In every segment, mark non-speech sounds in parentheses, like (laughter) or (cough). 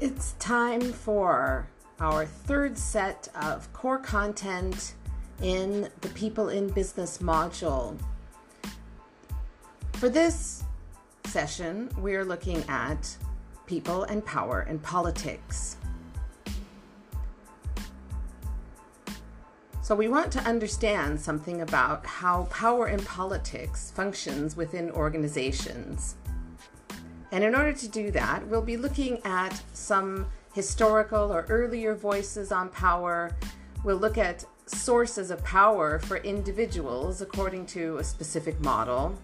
It's time for our third set of core content in the People in Business module. For this session, we're looking at people and power and politics. So, we want to understand something about how power and politics functions within organizations. And in order to do that, we'll be looking at some historical or earlier voices on power. We'll look at sources of power for individuals according to a specific model.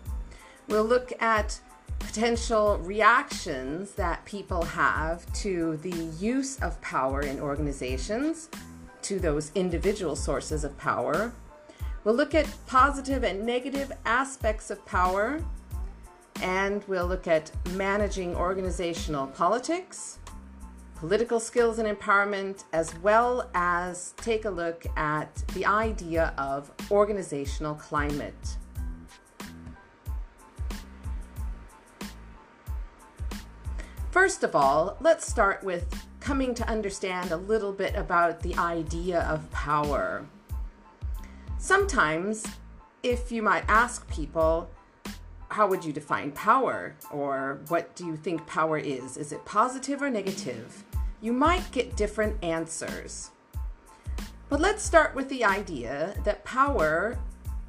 We'll look at potential reactions that people have to the use of power in organizations, to those individual sources of power. We'll look at positive and negative aspects of power and we'll look at managing organizational politics, political skills and empowerment, as well as take a look at the idea of organizational climate. First of all, let's start with coming to understand a little bit about the idea of power. Sometimes, if you might ask people, how would you define power? Or what do you think power is? Is it positive or negative? You might get different answers. But let's start with the idea that power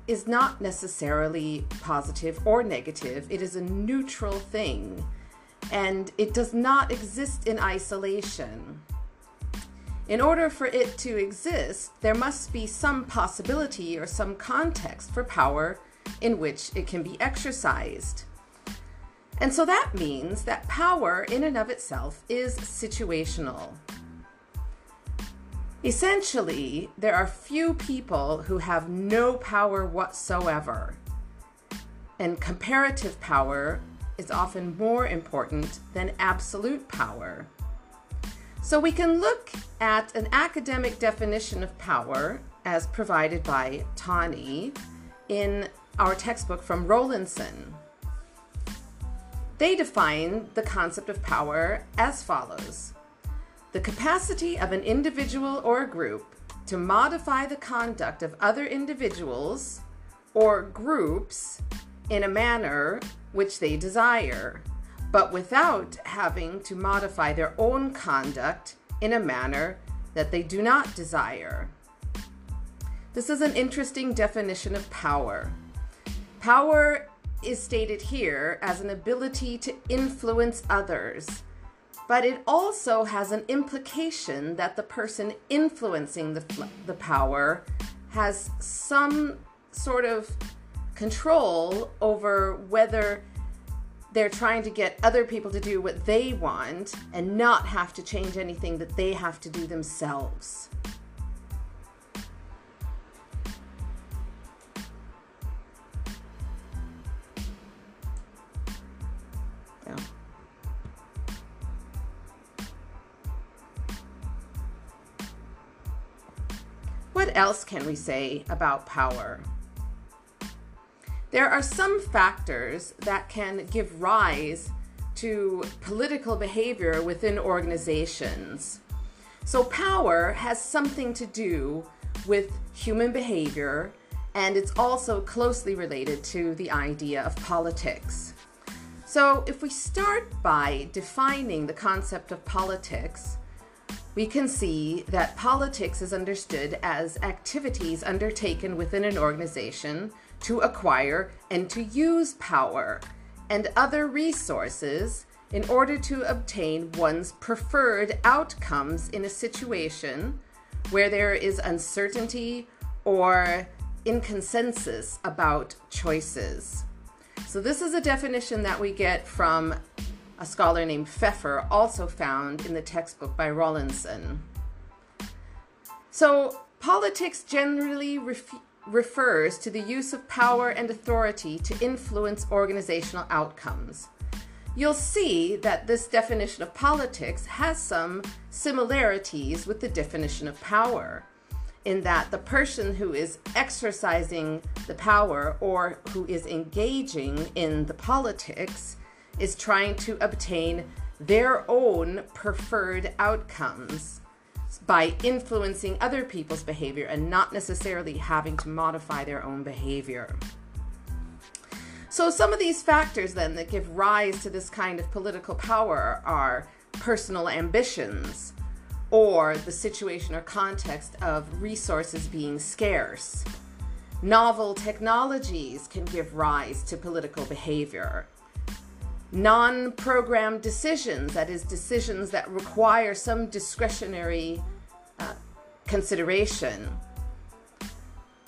is not necessarily positive or negative, it is a neutral thing. And it does not exist in isolation. In order for it to exist, there must be some possibility or some context for power in which it can be exercised. And so that means that power in and of itself is situational. Essentially, there are few people who have no power whatsoever. And comparative power is often more important than absolute power. So we can look at an academic definition of power as provided by Tawney in our textbook from Rollinson. They define the concept of power as follows the capacity of an individual or group to modify the conduct of other individuals or groups in a manner which they desire, but without having to modify their own conduct in a manner that they do not desire. This is an interesting definition of power. Power is stated here as an ability to influence others, but it also has an implication that the person influencing the, the power has some sort of control over whether they're trying to get other people to do what they want and not have to change anything that they have to do themselves. Else can we say about power? There are some factors that can give rise to political behavior within organizations. So, power has something to do with human behavior, and it's also closely related to the idea of politics. So, if we start by defining the concept of politics, we can see that politics is understood as activities undertaken within an organization to acquire and to use power and other resources in order to obtain one's preferred outcomes in a situation where there is uncertainty or inconsensus about choices. So, this is a definition that we get from a scholar named Pfeffer, also found in the textbook by Rollinson. So, politics generally ref- refers to the use of power and authority to influence organizational outcomes. You'll see that this definition of politics has some similarities with the definition of power, in that the person who is exercising the power or who is engaging in the politics is trying to obtain their own preferred outcomes by influencing other people's behavior and not necessarily having to modify their own behavior. So, some of these factors then that give rise to this kind of political power are personal ambitions or the situation or context of resources being scarce. Novel technologies can give rise to political behavior. Non programmed decisions, that is, decisions that require some discretionary uh, consideration.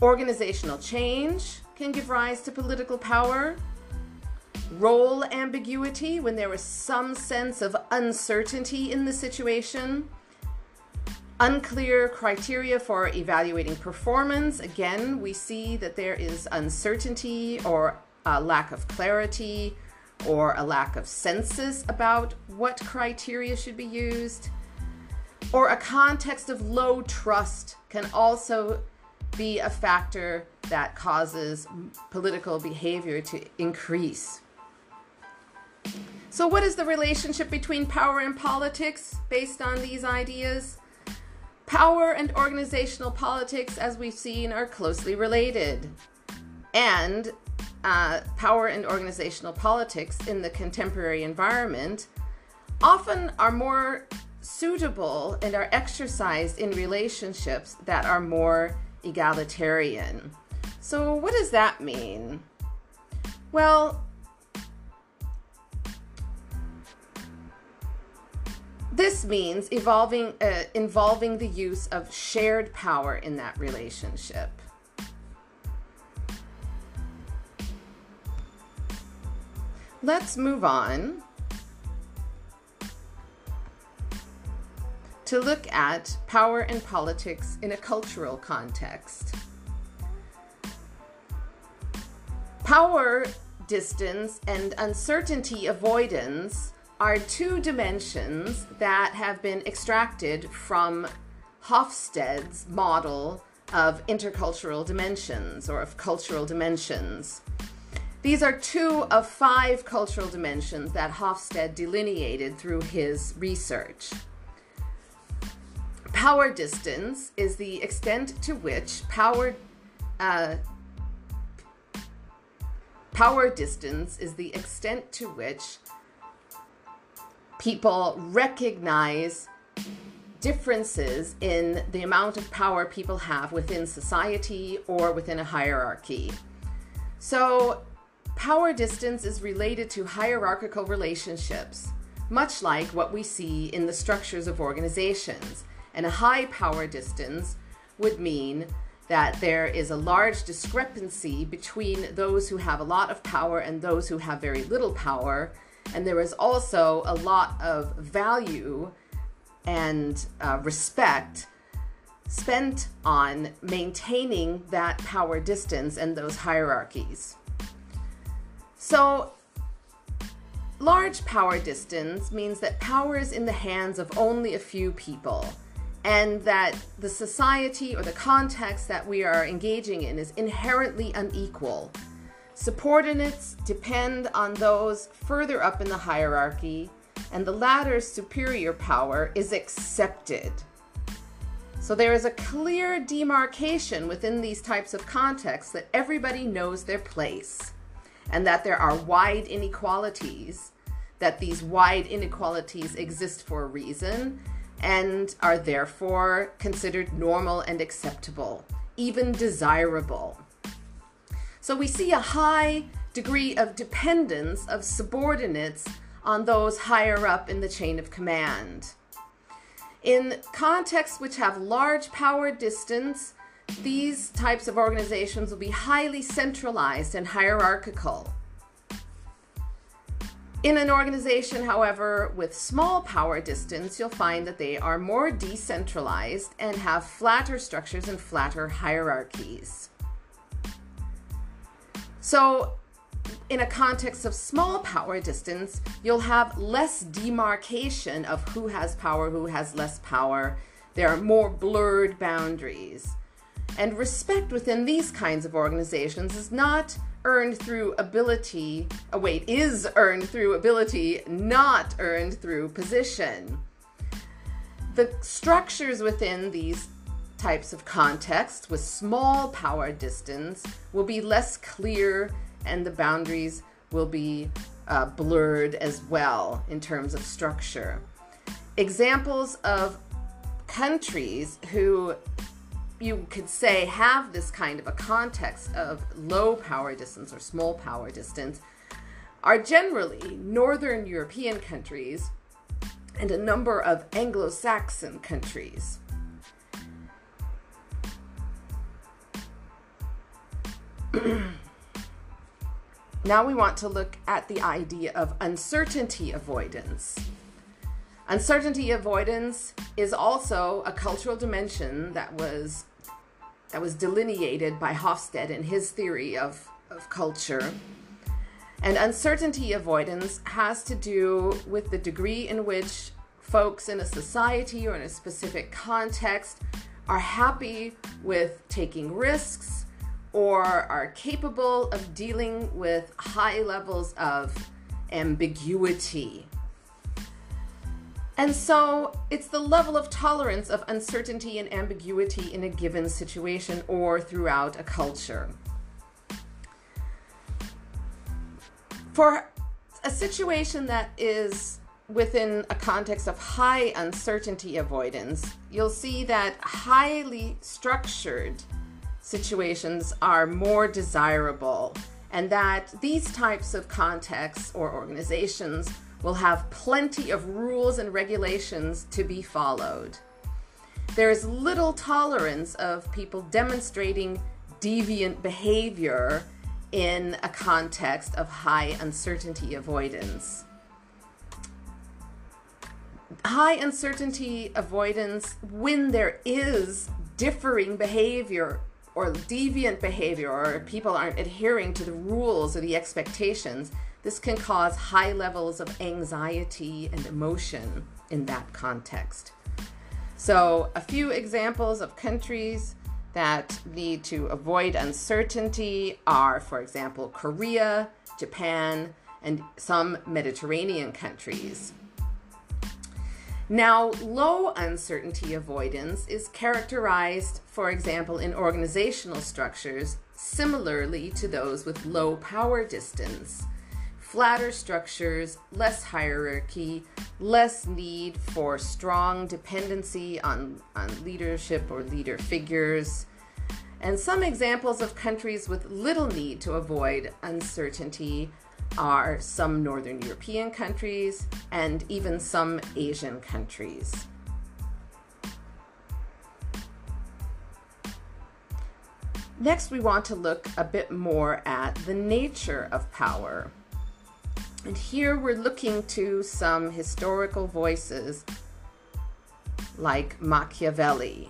Organizational change can give rise to political power. Role ambiguity, when there is some sense of uncertainty in the situation. Unclear criteria for evaluating performance. Again, we see that there is uncertainty or a lack of clarity or a lack of census about what criteria should be used. Or a context of low trust can also be a factor that causes political behavior to increase. So, what is the relationship between power and politics based on these ideas? Power and organizational politics, as we've seen, are closely related. And uh, power and organizational politics in the contemporary environment often are more suitable and are exercised in relationships that are more egalitarian. So, what does that mean? Well, This means evolving, uh, involving the use of shared power in that relationship. Let's move on to look at power and politics in a cultural context. Power distance and uncertainty avoidance are two dimensions that have been extracted from Hofstede's model of intercultural dimensions or of cultural dimensions. These are two of five cultural dimensions that Hofstede delineated through his research. Power distance is the extent to which power uh, power distance is the extent to which people recognize differences in the amount of power people have within society or within a hierarchy. So, power distance is related to hierarchical relationships, much like what we see in the structures of organizations. And a high power distance would mean that there is a large discrepancy between those who have a lot of power and those who have very little power and there is also a lot of value and uh, respect spent on maintaining that power distance and those hierarchies. So, large power distance means that power is in the hands of only a few people, and that the society or the context that we are engaging in is inherently unequal Subordinates depend on those further up in the hierarchy, and the latter's superior power is accepted. So there is a clear demarcation within these types of contexts that everybody knows their place, and that there are wide inequalities, that these wide inequalities exist for a reason and are therefore considered normal and acceptable, even desirable. So we see a high degree of dependence of subordinates on those higher up in the chain of command. In contexts which have large power distance, these types of organizations will be highly centralized and hierarchical. In an organization, however, with small power distance, you'll find that they are more decentralized and have flatter structures and flatter hierarchies. So, in a context of small power distance, you'll have less demarcation of who has power, who has less power. There are more blurred boundaries. And respect within these kinds of organizations is not earned through ability, oh wait, is earned through ability, not earned through position. The structures within these types of contexts with small power distance will be less clear and the boundaries will be uh, blurred as well in terms of structure. Examples of countries who you could say have this kind of a context of low power distance or small power distance are generally northern European countries and a number of Anglo Saxon countries. (clears throat) now we want to look at the idea of uncertainty avoidance. Uncertainty avoidance is also a cultural dimension that was that was delineated by Hofstede in his theory of, of culture. And uncertainty avoidance has to do with the degree in which folks in a society or in a specific context are happy with taking risks or are capable of dealing with high levels of ambiguity. And so it's the level of tolerance of uncertainty and ambiguity in a given situation or throughout a culture. For a situation that is within a context of high uncertainty avoidance, you'll see that highly structured situations are more desirable, and that these types of contexts or organizations will have plenty of rules and regulations to be followed. There is little tolerance of people demonstrating deviant behavior in a context of high uncertainty avoidance. High uncertainty avoidance, when there is differing behavior or deviant behavior, or people aren't adhering to the rules or the expectations, this can cause high levels of anxiety and emotion in that context. So, a few examples of countries that need to avoid uncertainty are, for example, Korea, Japan, and some Mediterranean countries. Now, low uncertainty avoidance is characterized, for example, in organizational structures similarly to those with low power distance. Flatter structures, less hierarchy, less need for strong dependency on, on leadership or leader figures, and some examples of countries with little need to avoid uncertainty are some Northern European countries and even some Asian countries. Next, we want to look a bit more at the nature of power. And here we're looking to some historical voices like Machiavelli,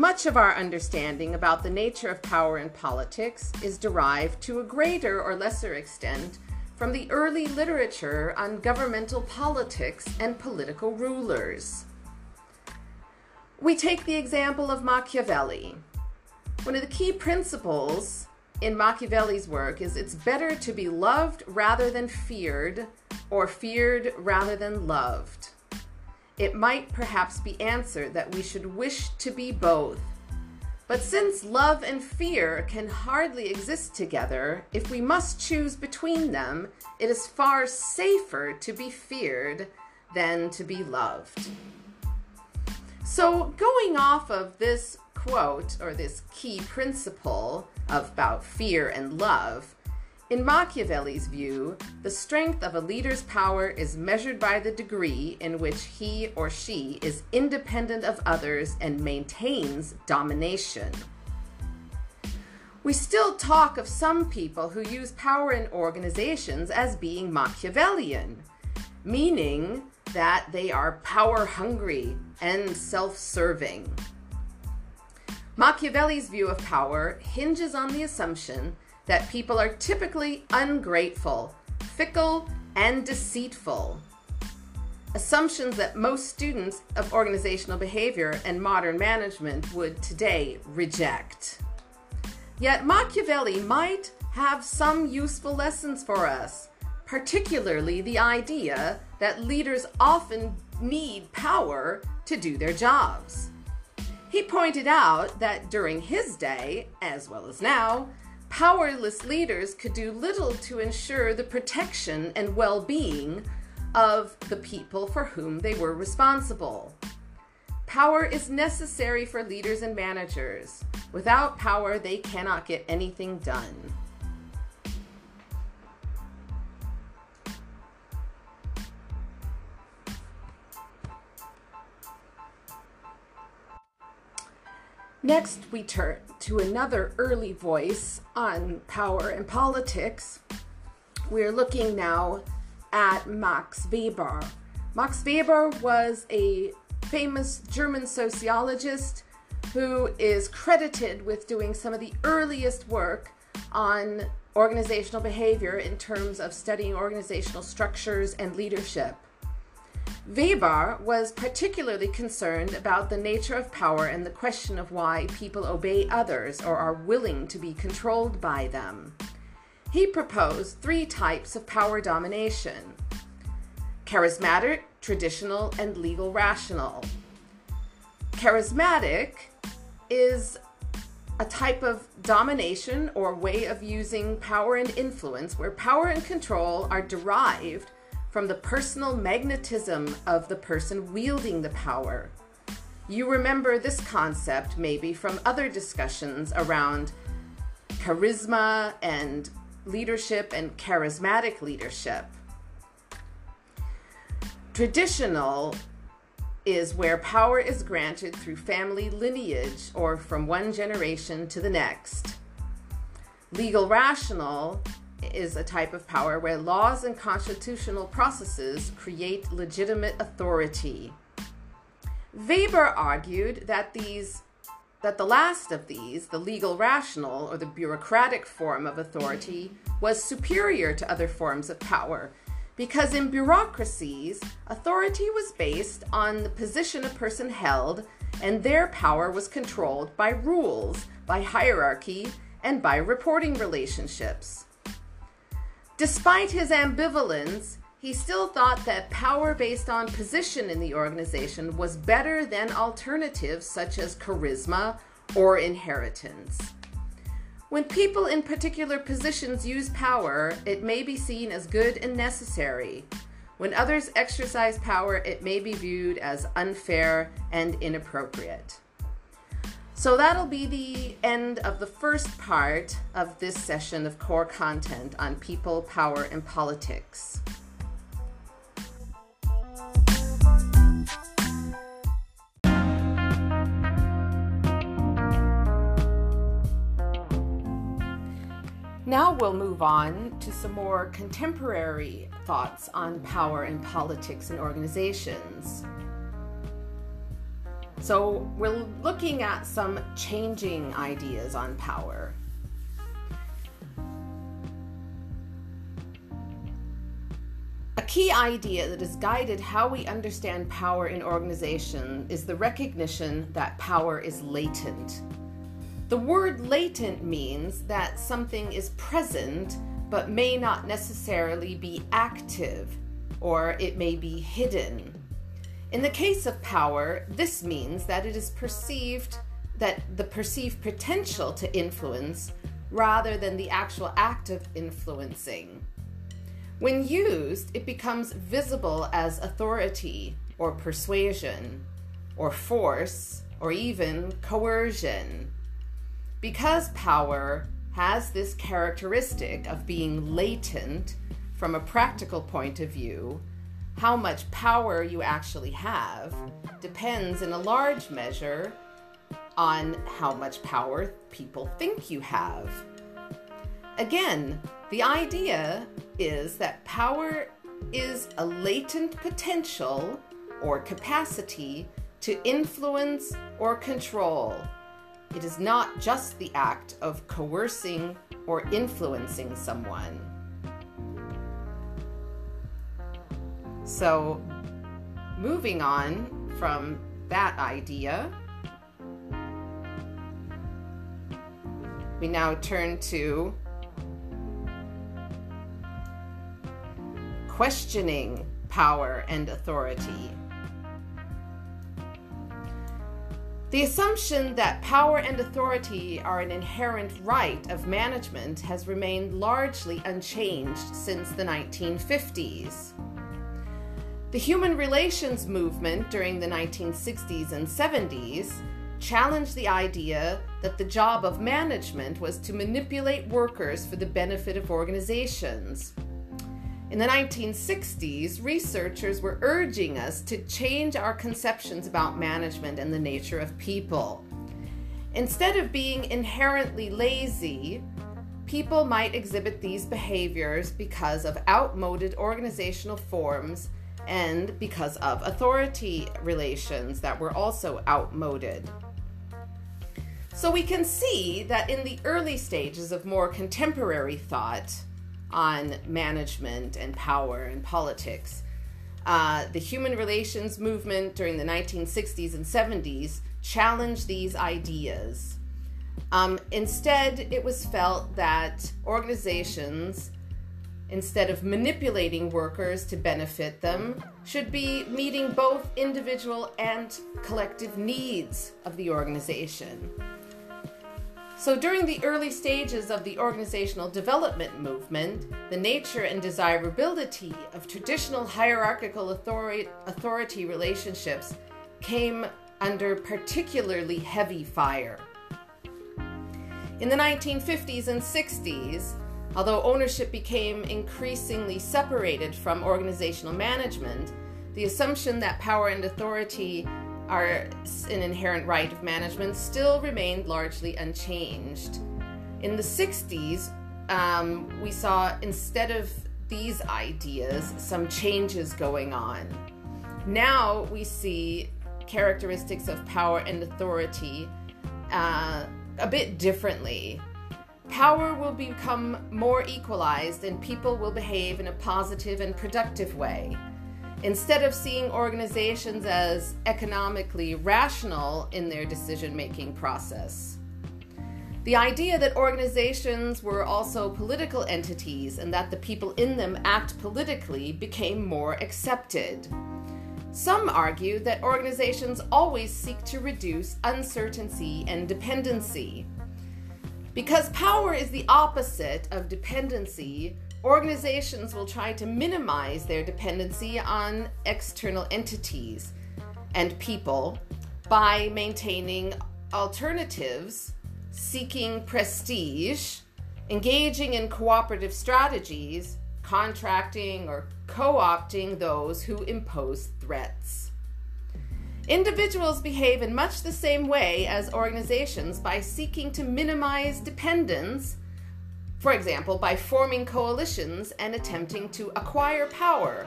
much of our understanding about the nature of power in politics is derived to a greater or lesser extent from the early literature on governmental politics and political rulers. We take the example of Machiavelli. One of the key principles in Machiavelli's work is it's better to be loved rather than feared, or feared rather than loved it might perhaps be answered that we should wish to be both. But since love and fear can hardly exist together, if we must choose between them, it is far safer to be feared than to be loved. So, going off of this quote or this key principle about fear and love, in Machiavelli's view, the strength of a leader's power is measured by the degree in which he or she is independent of others and maintains domination. We still talk of some people who use power in organizations as being Machiavellian, meaning that they are power hungry and self serving. Machiavelli's view of power hinges on the assumption that people are typically ungrateful, fickle, and deceitful. assumptions that most students of organizational behavior and modern management would today reject. Yet Machiavelli might have some useful lessons for us, particularly the idea that leaders often need power to do their jobs. He pointed out that during his day, as well as now, powerless leaders could do little to ensure the protection and well being of the people for whom they were responsible. Power is necessary for leaders and managers. Without power, they cannot get anything done. Next, we turn to another early voice on power and politics. We're looking now at Max Weber. Max Weber was a famous German sociologist who is credited with doing some of the earliest work on organizational behavior in terms of studying organizational structures and leadership. Weber was particularly concerned about the nature of power and the question of why people obey others or are willing to be controlled by them. He proposed three types of power domination charismatic, traditional, and legal rational. Charismatic is a type of domination or way of using power and influence where power and control are derived from the personal magnetism of the person wielding the power. You remember this concept maybe from other discussions around charisma and leadership and charismatic leadership. Traditional is where power is granted through family lineage or from one generation to the next. Legal rational is a type of power where laws and constitutional processes create legitimate authority. Weber argued that these that the last of these, the legal rational or the bureaucratic form of authority, was superior to other forms of power because in bureaucracies, authority was based on the position a person held and their power was controlled by rules, by hierarchy, and by reporting relationships. Despite his ambivalence, he still thought that power based on position in the organization was better than alternatives such as charisma or inheritance. When people in particular positions use power, it may be seen as good and necessary. When others exercise power, it may be viewed as unfair and inappropriate. So that'll be the end of the first part of this session of core content on people, power, and politics. Now we'll move on to some more contemporary thoughts on power and politics and organizations. So, we're looking at some changing ideas on power. A key idea that has guided how we understand power in organization is the recognition that power is latent. The word latent means that something is present but may not necessarily be active, or it may be hidden. In the case of power, this means that it is perceived that the perceived potential to influence rather than the actual act of influencing. When used, it becomes visible as authority or persuasion or force or even coercion. Because power has this characteristic of being latent from a practical point of view, how much power you actually have depends in a large measure on how much power people think you have. Again, the idea is that power is a latent potential or capacity to influence or control. It is not just the act of coercing or influencing someone. So, moving on from that idea, we now turn to questioning power and authority. The assumption that power and authority are an inherent right of management has remained largely unchanged since the 1950s. The human relations movement during the 1960s and 70s challenged the idea that the job of management was to manipulate workers for the benefit of organizations. In the 1960s, researchers were urging us to change our conceptions about management and the nature of people. Instead of being inherently lazy, people might exhibit these behaviors because of outmoded organizational forms and because of authority relations that were also outmoded. So we can see that in the early stages of more contemporary thought, on management and power and politics. Uh, the human relations movement during the 1960s and 70s challenged these ideas. Um, instead, it was felt that organizations, instead of manipulating workers to benefit them, should be meeting both individual and collective needs of the organization. So, during the early stages of the organizational development movement, the nature and desirability of traditional hierarchical authority, authority relationships came under particularly heavy fire. In the 1950s and 60s, although ownership became increasingly separated from organizational management, the assumption that power and authority are an inherent right of management still remained largely unchanged. In the 60s, um, we saw instead of these ideas some changes going on. Now we see characteristics of power and authority uh, a bit differently. Power will become more equalized and people will behave in a positive and productive way. Instead of seeing organizations as economically rational in their decision making process. The idea that organizations were also political entities and that the people in them act politically became more accepted. Some argue that organizations always seek to reduce uncertainty and dependency. Because power is the opposite of dependency, organizations will try to minimize their dependency on external entities and people by maintaining alternatives, seeking prestige, engaging in cooperative strategies, contracting or co opting those who impose threats. Individuals behave in much the same way as organizations by seeking to minimize dependence for example, by forming coalitions and attempting to acquire power.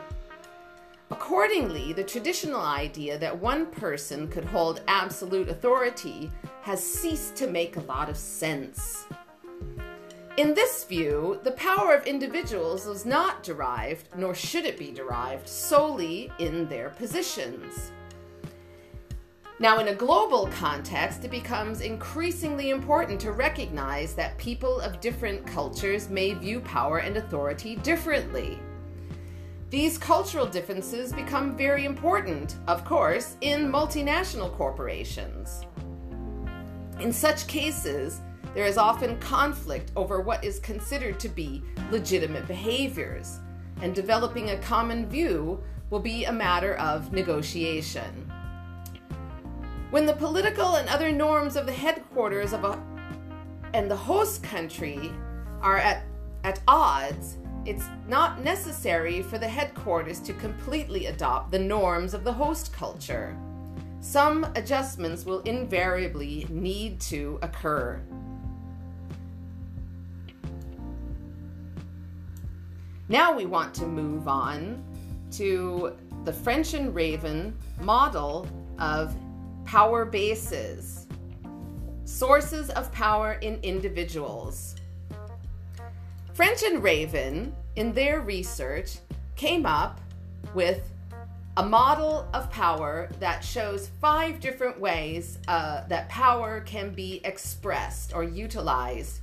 Accordingly, the traditional idea that one person could hold absolute authority has ceased to make a lot of sense. In this view, the power of individuals was not derived, nor should it be derived, solely in their positions. Now, in a global context, it becomes increasingly important to recognize that people of different cultures may view power and authority differently. These cultural differences become very important, of course, in multinational corporations. In such cases, there is often conflict over what is considered to be legitimate behaviors, and developing a common view will be a matter of negotiation. When the political and other norms of the headquarters of a and the host country are at, at odds, it's not necessary for the headquarters to completely adopt the norms of the host culture. Some adjustments will invariably need to occur. Now we want to move on to the French and Raven model of Power bases. Sources of power in individuals. French and Raven, in their research, came up with a model of power that shows five different ways uh, that power can be expressed or utilized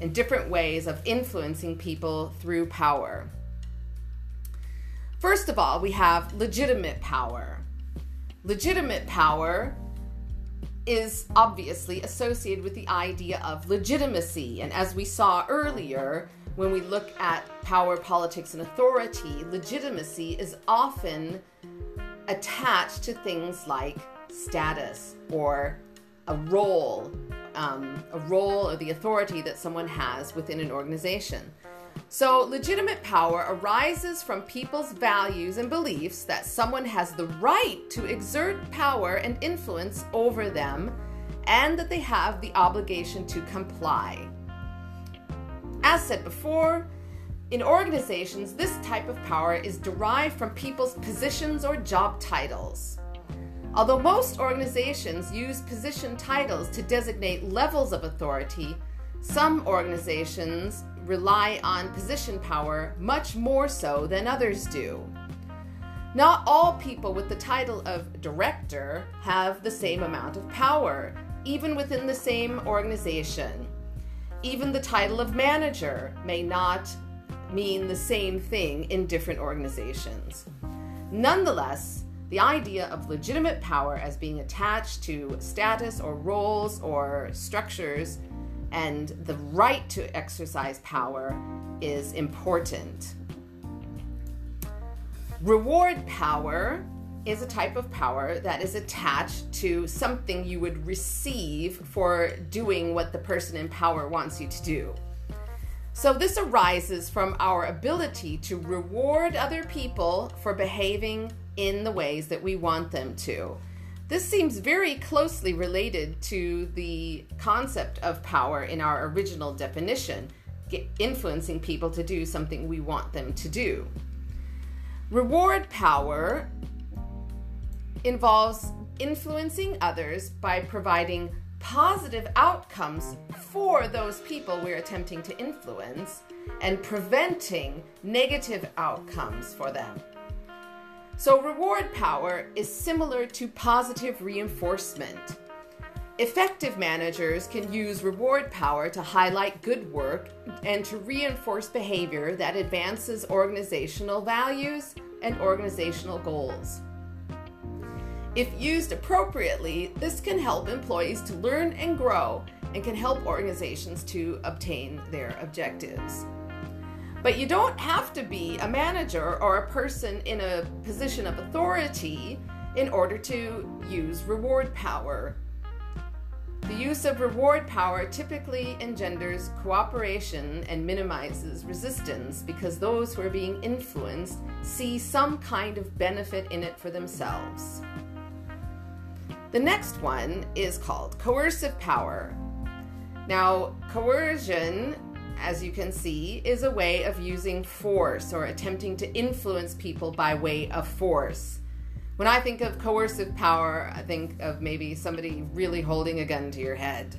in different ways of influencing people through power. First of all, we have legitimate power. Legitimate power is obviously associated with the idea of legitimacy. And as we saw earlier, when we look at power, politics, and authority, legitimacy is often attached to things like status or a role, um, a role or the authority that someone has within an organization. So, legitimate power arises from people's values and beliefs that someone has the right to exert power and influence over them and that they have the obligation to comply. As said before, in organizations, this type of power is derived from people's positions or job titles. Although most organizations use position titles to designate levels of authority, some organizations rely on position power much more so than others do. Not all people with the title of director have the same amount of power, even within the same organization. Even the title of manager may not mean the same thing in different organizations. Nonetheless, the idea of legitimate power as being attached to status or roles or structures and the right to exercise power is important. Reward power is a type of power that is attached to something you would receive for doing what the person in power wants you to do. So, this arises from our ability to reward other people for behaving in the ways that we want them to. This seems very closely related to the concept of power in our original definition, influencing people to do something we want them to do. Reward power involves influencing others by providing positive outcomes for those people we're attempting to influence and preventing negative outcomes for them. So, reward power is similar to positive reinforcement. Effective managers can use reward power to highlight good work and to reinforce behavior that advances organizational values and organizational goals. If used appropriately, this can help employees to learn and grow and can help organizations to obtain their objectives. But you don't have to be a manager or a person in a position of authority in order to use reward power. The use of reward power typically engenders cooperation and minimizes resistance because those who are being influenced see some kind of benefit in it for themselves. The next one is called coercive power. Now, coercion as you can see, is a way of using force or attempting to influence people by way of force. When I think of coercive power, I think of maybe somebody really holding a gun to your head.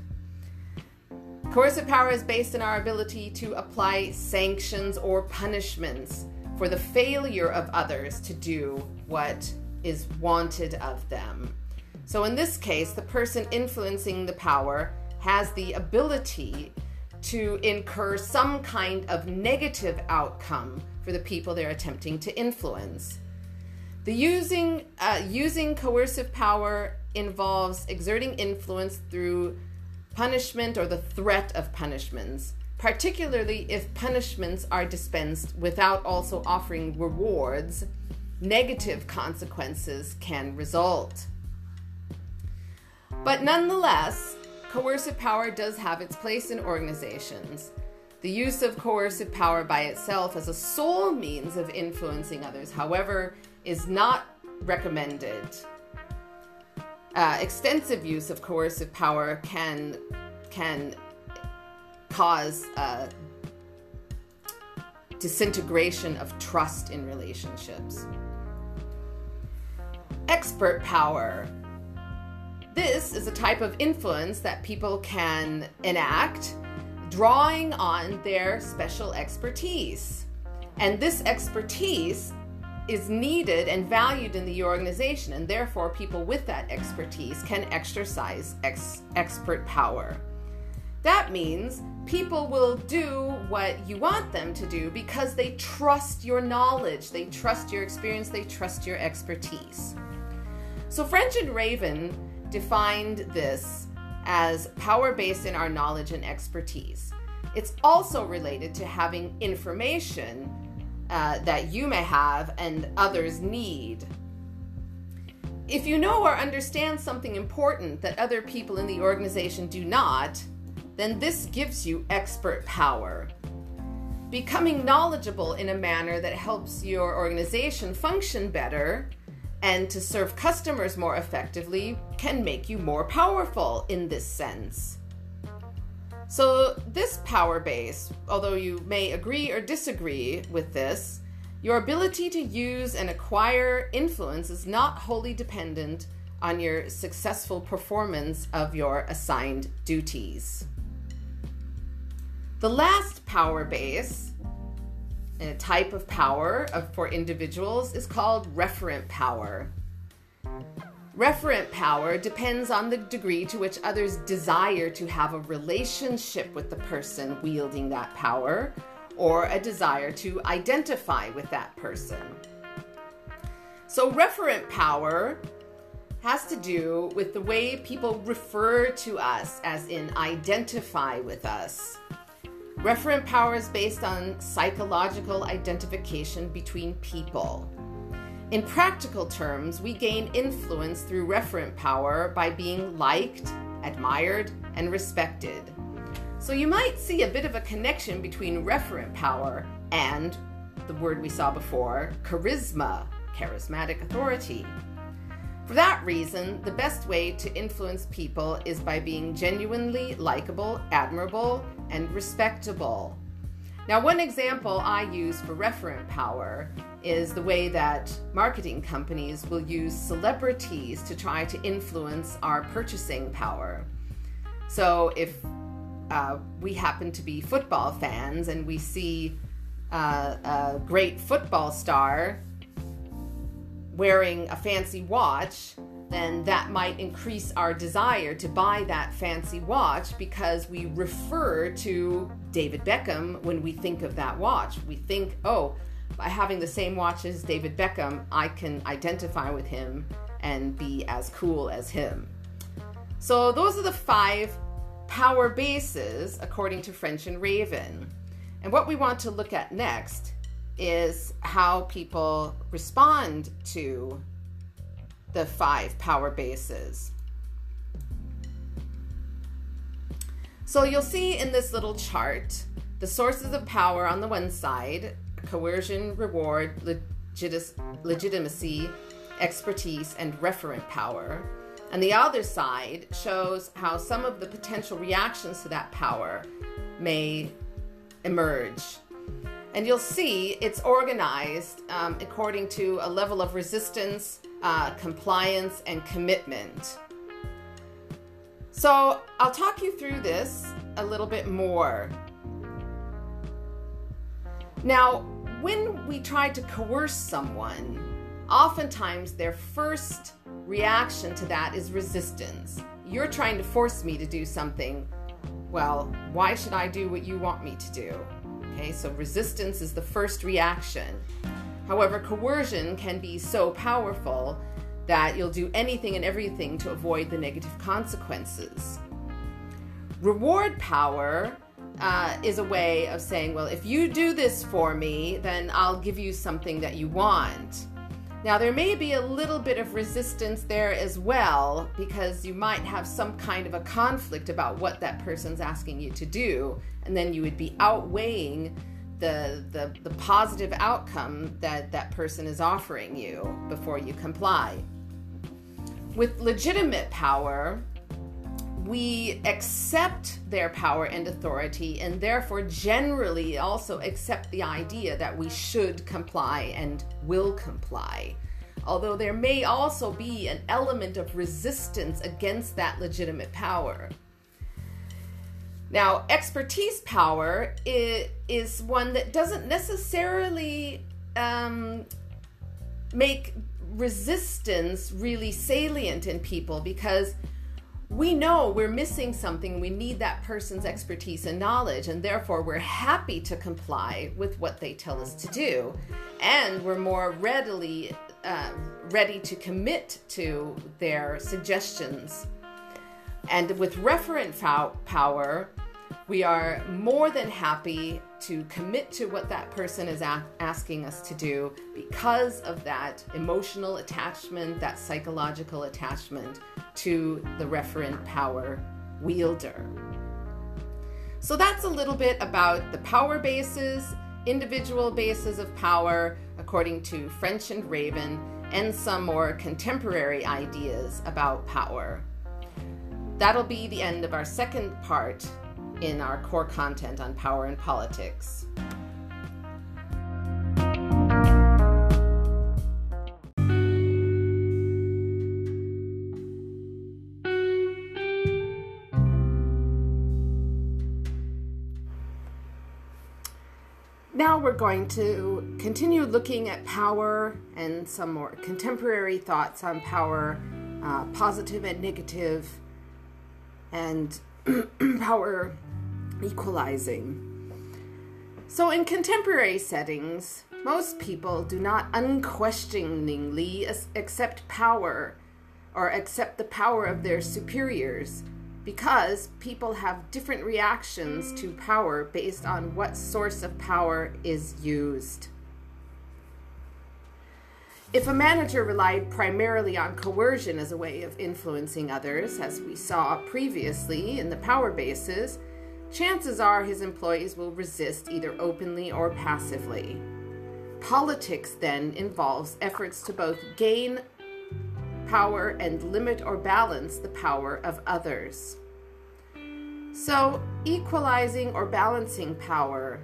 Coercive power is based on our ability to apply sanctions or punishments for the failure of others to do what is wanted of them. So, in this case, the person influencing the power has the ability to incur some kind of negative outcome for the people they're attempting to influence. The using uh, using coercive power involves exerting influence through punishment or the threat of punishments, particularly if punishments are dispensed without also offering rewards. Negative consequences can result. But nonetheless, coercive power does have its place in organizations. The use of coercive power by itself as a sole means of influencing others, however, is not recommended. Uh, extensive use of coercive power can can cause uh, disintegration of trust in relationships. Expert power this is a type of influence that people can enact, drawing on their special expertise. And this expertise is needed and valued in the organization, and therefore people with that expertise can exercise ex- expert power. That means people will do what you want them to do because they trust your knowledge, they trust your experience, they trust your expertise. So, French and Raven defined this as power based in our knowledge and expertise. It's also related to having information uh, that you may have and others need. If you know or understand something important that other people in the organization do not, then this gives you expert power. Becoming knowledgeable in a manner that helps your organization function better and to serve customers more effectively can make you more powerful in this sense. So, this power base, although you may agree or disagree with this, your ability to use and acquire influence is not wholly dependent on your successful performance of your assigned duties. The last power base, a type of power of, for individuals, is called referent power. Referent power depends on the degree to which others desire to have a relationship with the person wielding that power or a desire to identify with that person. So, referent power has to do with the way people refer to us, as in identify with us. Referent power is based on psychological identification between people. In practical terms, we gain influence through referent power by being liked, admired, and respected. So you might see a bit of a connection between referent power and the word we saw before, charisma, charismatic authority. For that reason, the best way to influence people is by being genuinely likable, admirable, and respectable. Now, one example I use for referent power is the way that marketing companies will use celebrities to try to influence our purchasing power. So, if uh, we happen to be football fans and we see uh, a great football star wearing a fancy watch, then that might increase our desire to buy that fancy watch because we refer to David Beckham when we think of that watch. We think, oh, by having the same watch as David Beckham, I can identify with him and be as cool as him. So, those are the five power bases according to French and Raven. And what we want to look at next is how people respond to the five power bases. So you'll see in this little chart the sources of power on the one side coercion, reward, legit- legitimacy, expertise, and referent power. And the other side shows how some of the potential reactions to that power may emerge. And you'll see it's organized um, according to a level of resistance, uh, compliance, and commitment. So I'll talk you through this a little bit more. Now, when we try to coerce someone, oftentimes their first reaction to that is resistance. You're trying to force me to do something. Well, why should I do what you want me to do? Okay, so resistance is the first reaction. However, coercion can be so powerful that you'll do anything and everything to avoid the negative consequences. Reward power uh, is a way of saying, well, if you do this for me, then I'll give you something that you want. Now, there may be a little bit of resistance there as well because you might have some kind of a conflict about what that person's asking you to do, and then you would be outweighing the, the, the positive outcome that that person is offering you before you comply. With legitimate power, we accept their power and authority and therefore generally also accept the idea that we should comply and will comply. Although there may also be an element of resistance against that legitimate power. Now, expertise power is, one that doesn't necessarily um, make resistance really salient in people because we know we're missing something. We need that person's expertise and knowledge, and therefore we're happy to comply with what they tell us to do. And we're more readily uh, ready to commit to their suggestions. And with referent power, we are more than happy to commit to what that person is a- asking us to do because of that emotional attachment, that psychological attachment to the referent power wielder. So that's a little bit about the power bases, individual bases of power, according to French and Raven, and some more contemporary ideas about power. That'll be the end of our second part in our core content on power and politics. Now we're going to continue looking at power and some more contemporary thoughts on power, uh, positive and negative, and (clears throat) power equalizing. So, in contemporary settings, most people do not unquestioningly accept power or accept the power of their superiors because people have different reactions to power based on what source of power is used. If a manager relied primarily on coercion as a way of influencing others, as we saw previously in the power bases, chances are his employees will resist either openly or passively. Politics then involves efforts to both gain power and limit or balance the power of others. So, equalizing or balancing power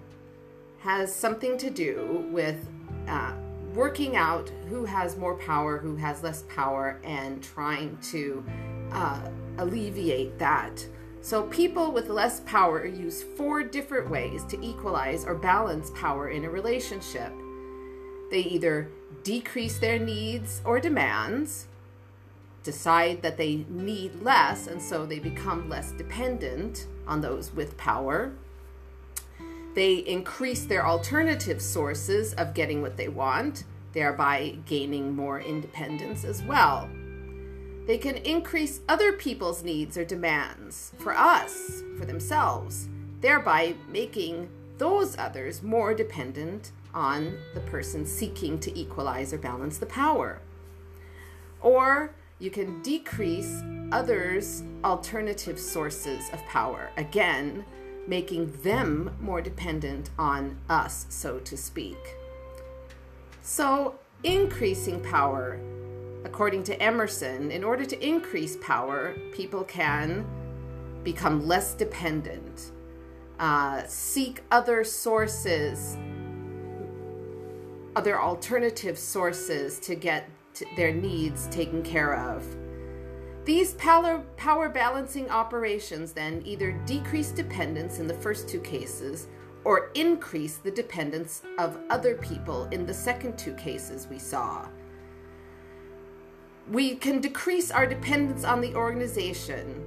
has something to do with uh, working out who has more power, who has less power, and trying to uh, alleviate that. So, people with less power use four different ways to equalize or balance power in a relationship. They either decrease their needs or demands, decide that they need less, and so they become less dependent on those with power. They increase their alternative sources of getting what they want, thereby gaining more independence as well. They can increase other people's needs or demands for us, for themselves, thereby making those others more dependent on the person seeking to equalize or balance the power. Or you can decrease others' alternative sources of power, again, making them more dependent on us, so to speak. So, increasing power according to Emerson, in order to increase power, people can become less dependent, uh, seek other sources, other alternative sources to get their needs taken care of. These power, power balancing operations then either decrease dependence in the first two cases or increase the dependence of other people in the second two cases we saw we can decrease our dependence on the organization,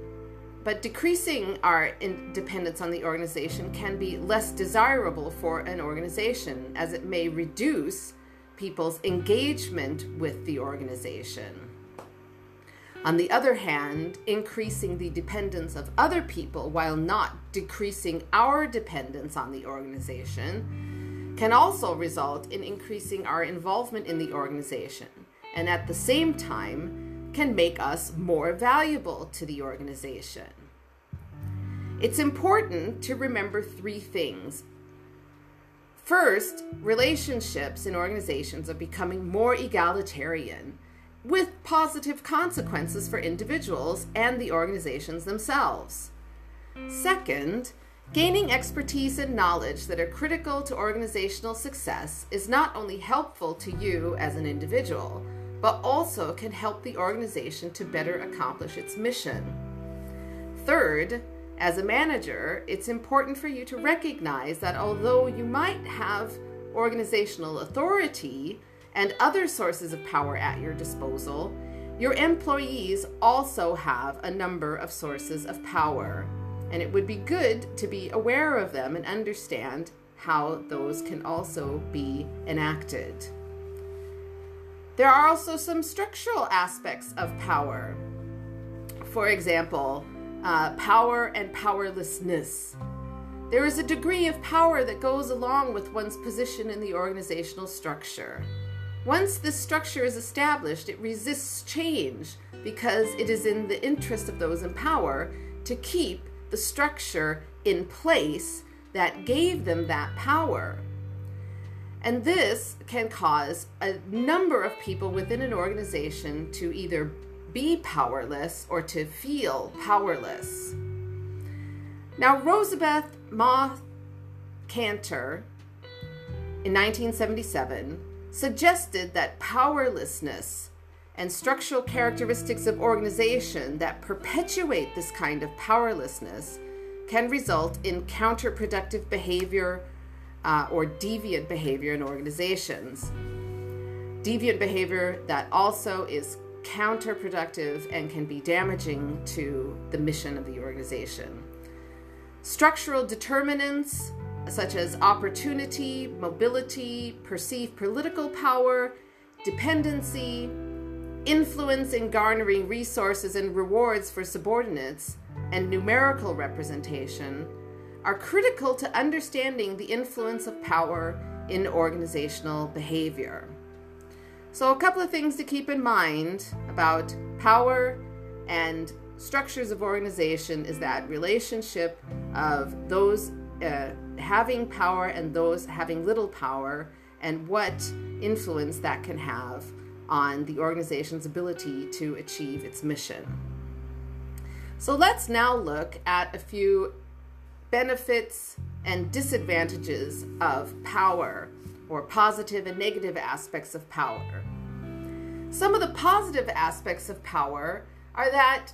but decreasing our dependence on the organization can be less desirable for an organization as it may reduce people's engagement with the organization. On the other hand, increasing the dependence of other people while not decreasing our dependence on the organization can also result in increasing our involvement in the organization and at the same time can make us more valuable to the organization. It's important to remember three things. First, relationships in organizations are becoming more egalitarian with positive consequences for individuals and the organizations themselves. Second, gaining expertise and knowledge that are critical to organizational success is not only helpful to you as an individual, but also can help the organization to better accomplish its mission. Third, as a manager, it's important for you to recognize that although you might have organizational authority and other sources of power at your disposal, your employees also have a number of sources of power. And it would be good to be aware of them and understand how those can also be enacted. There are also some structural aspects of power. For example, uh, power and powerlessness. There is a degree of power that goes along with one's position in the organizational structure. Once this structure is established, it resists change because it is in the interest of those in power to keep the structure in place that gave them that power. And this can cause a number of people within an organization to either be powerless or to feel powerless. Now, Rosabeth Moss Kanter in 1977 suggested that powerlessness and structural characteristics of organization that perpetuate this kind of powerlessness can result in counterproductive behavior uh, or deviant behavior in organizations. Deviant behavior that also is counterproductive and can be damaging to the mission of the organization. Structural determinants such as opportunity, mobility, perceived political power, dependency, influence in garnering resources and rewards for subordinates, and numerical representation are critical to understanding the influence of power in organizational behavior. So, a couple of things to keep in mind about power and structures of organization is that relationship of those uh, having power and those having little power, and what influence that can have on the organization's ability to achieve its mission. So, let's now look at a few benefits and disadvantages of power or positive and negative aspects of power. Some of the positive aspects of power are that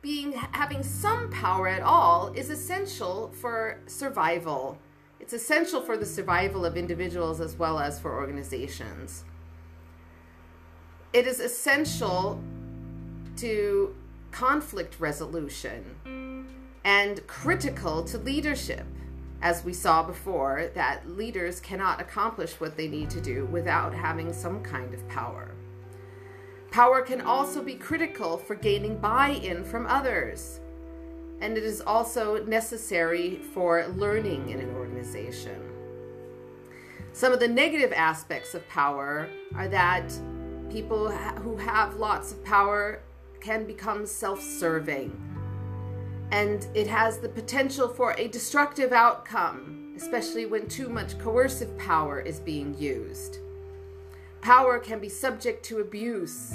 being having some power at all is essential for survival. It's essential for the survival of individuals as well as for organizations. It is essential to conflict resolution and critical to leadership as we saw before, that leaders cannot accomplish what they need to do without having some kind of power. Power can also be critical for gaining buy in from others, and it is also necessary for learning in an organization. Some of the negative aspects of power are that people who have lots of power can become self serving and it has the potential for a destructive outcome, especially when too much coercive power is being used. Power can be subject to abuse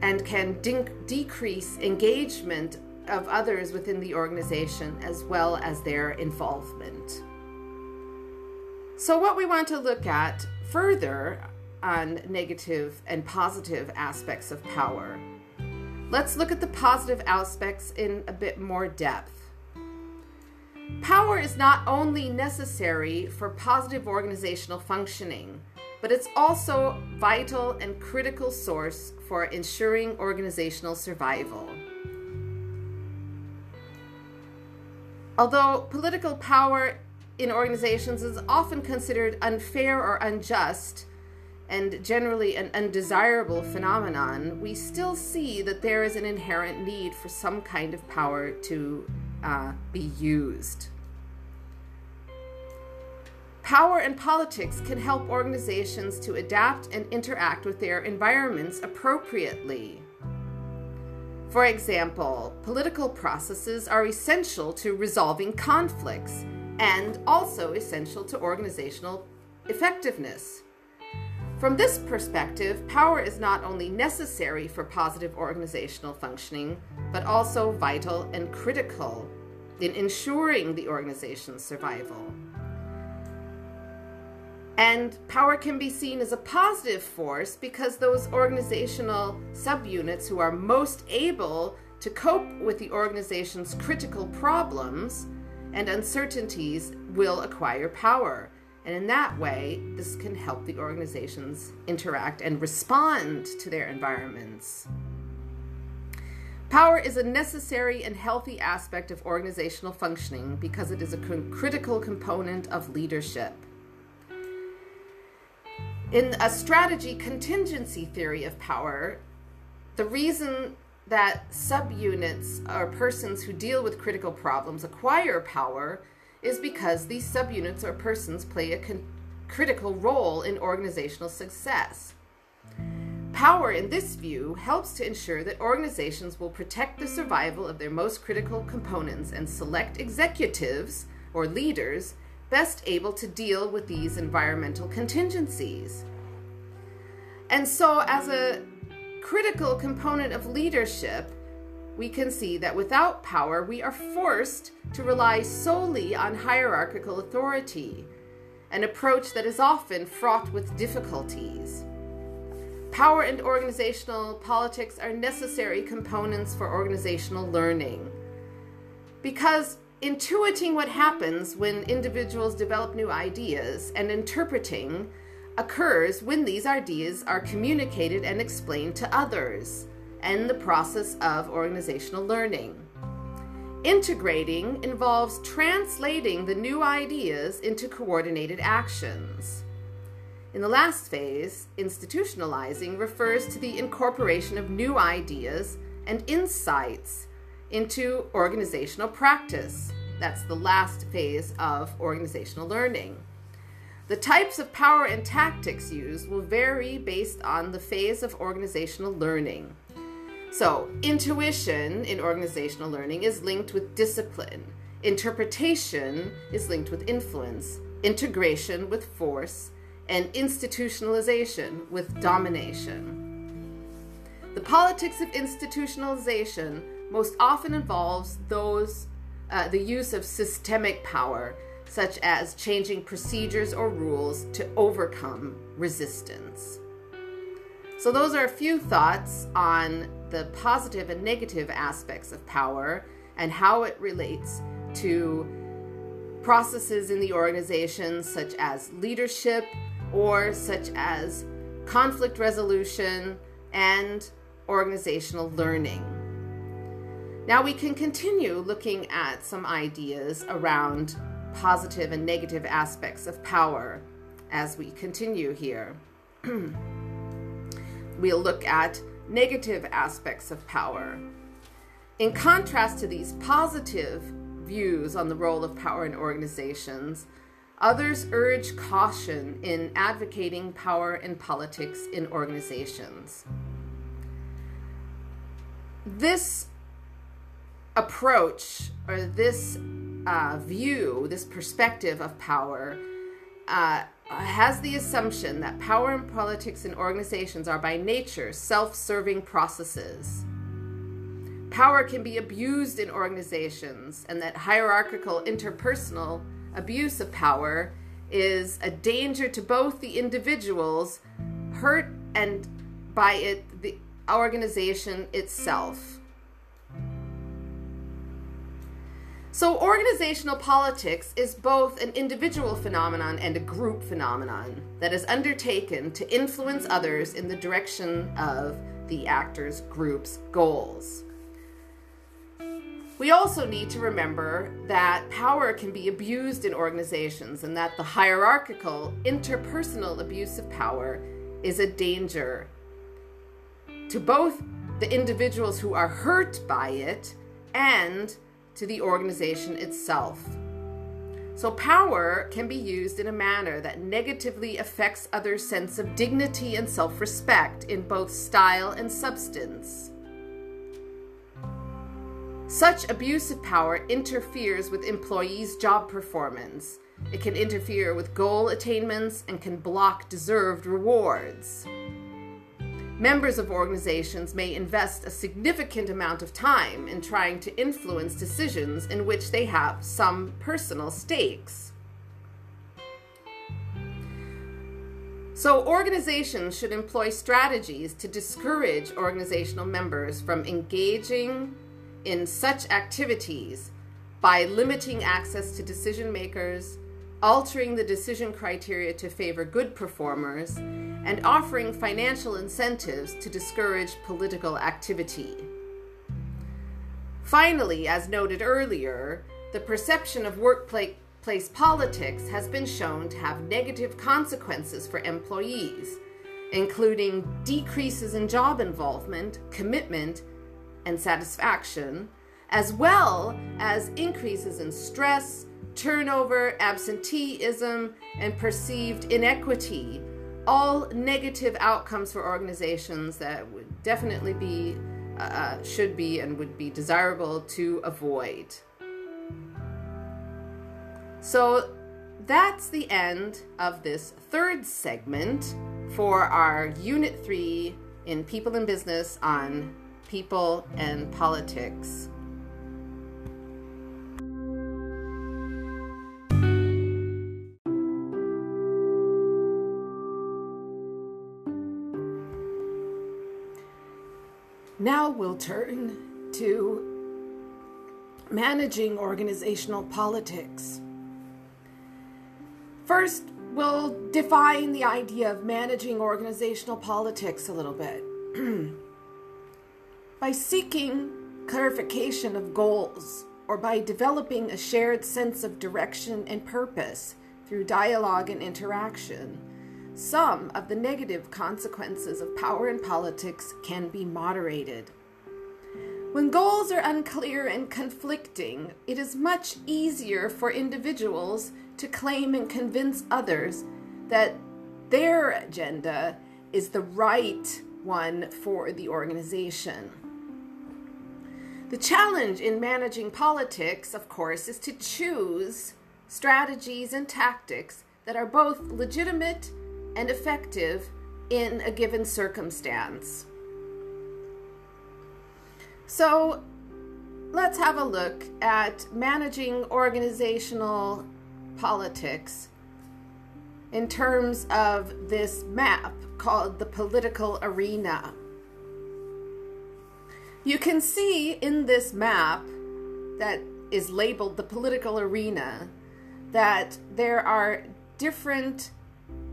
and can de- decrease engagement of others within the organization as well as their involvement. So, what we want to look at further on negative and positive aspects of power Let's look at the positive aspects in a bit more depth. Power is not only necessary for positive organizational functioning, but it's also vital and critical source for ensuring organizational survival. Although political power in organizations is often considered unfair or unjust, and generally an undesirable phenomenon, we still see that there is an inherent need for some kind of power to uh, be used. Power and politics can help organizations to adapt and interact with their environments appropriately. For example, political processes are essential to resolving conflicts and also essential to organizational effectiveness. From this perspective, power is not only necessary for positive organizational functioning, but also vital and critical in ensuring the organization's survival. And power can be seen as a positive force because those organizational subunits who are most able to cope with the organization's critical problems and uncertainties will acquire power And in that way, this can help the organizations interact and respond to their environments. Power is a necessary and healthy aspect of organizational functioning because it is a critical component of leadership. In a strategy contingency theory of power, the reason that subunits or persons who deal with critical problems acquire power is because these subunits or persons play a critical role in organizational success. Power, in this view, helps to ensure that organizations will protect the survival of their most critical components and select executives or leaders best able to deal with these environmental contingencies. And so, as a critical component of leadership, we can see that without power, we are forced to rely solely on hierarchical authority, an approach that is often fraught with difficulties. Power and organizational politics are necessary components for organizational learning. Because intuiting what happens when individuals develop new ideas and interpreting occurs when these ideas are communicated and explained to others and the process of organizational learning. Integrating involves translating the new ideas into coordinated actions. In the last phase, institutionalizing refers to the incorporation of new ideas and insights into organizational practice. That's the last phase of organizational learning. The types of power and tactics used will vary based on the phase of organizational learning. So, intuition in organizational learning is linked with discipline, interpretation is linked with influence, integration with force, and institutionalization with domination. The politics of institutionalization most often involves those uh, the use of systemic power, such as changing procedures or rules to overcome resistance. So, those are a few thoughts on the positive and negative aspects of power and how it relates to processes in the organization, such as leadership, or such as conflict resolution and organizational learning. Now we can continue looking at some ideas around positive and negative aspects of power as we continue here. (clears throat) we'll look at negative aspects of power. In contrast to these positive views on the role of power in organizations, Others urge caution in advocating power and politics in organizations. This approach or this uh, view, this perspective of power, uh, Uh, has the assumption that power and politics in organizations are by nature self serving processes. Power can be abused in organizations, and that hierarchical interpersonal abuse of power is a danger to both the individuals hurt and by it the organization itself. So, organizational politics is both an individual phenomenon and a group phenomenon that is undertaken to influence others in the direction of the actor's group's goals. We also need to remember that power can be abused in organizations and that the hierarchical, interpersonal abuse of power is a danger to both the individuals who are hurt by it and to the organization itself. So, power can be used in a manner that negatively affects others' sense of dignity and self respect in both style and substance. Such abuse of power interferes with employees' job performance. It can interfere with goal attainments and can block deserved rewards. Members of organizations may invest a significant amount of time in trying to influence decisions in which they have some personal stakes. So, organizations should employ strategies to discourage organizational members from engaging in such activities by limiting access to decision makers, altering the decision criteria to favor good performers, and offering financial incentives to discourage political activity. Finally, as noted earlier, the perception of workplace politics has been shown to have negative consequences for employees, including decreases in job involvement, commitment, and satisfaction, as well as increases in stress, turnover, absenteeism, and perceived inequity. All negative outcomes for organizations that would definitely be, uh, should be, and would be desirable to avoid. So that's the end of this third segment for our Unit 3 in People and Business on People and Politics. Now we'll turn to managing organizational politics. First, we'll define the idea of managing organizational politics a little bit. (clears throat) by seeking clarification of goals or by developing a shared sense of direction and purpose through dialogue and interaction, some of the negative consequences of power in politics can be moderated. When goals are unclear and conflicting, it is much easier for individuals to claim and convince others that their agenda is the right one for the organization. The challenge in managing politics, of course, is to choose strategies and tactics that are both legitimate and effective in a given circumstance. So, let's have a look at managing organizational politics in terms of this map called the political arena. You can see in this map that is labeled the political arena that there are different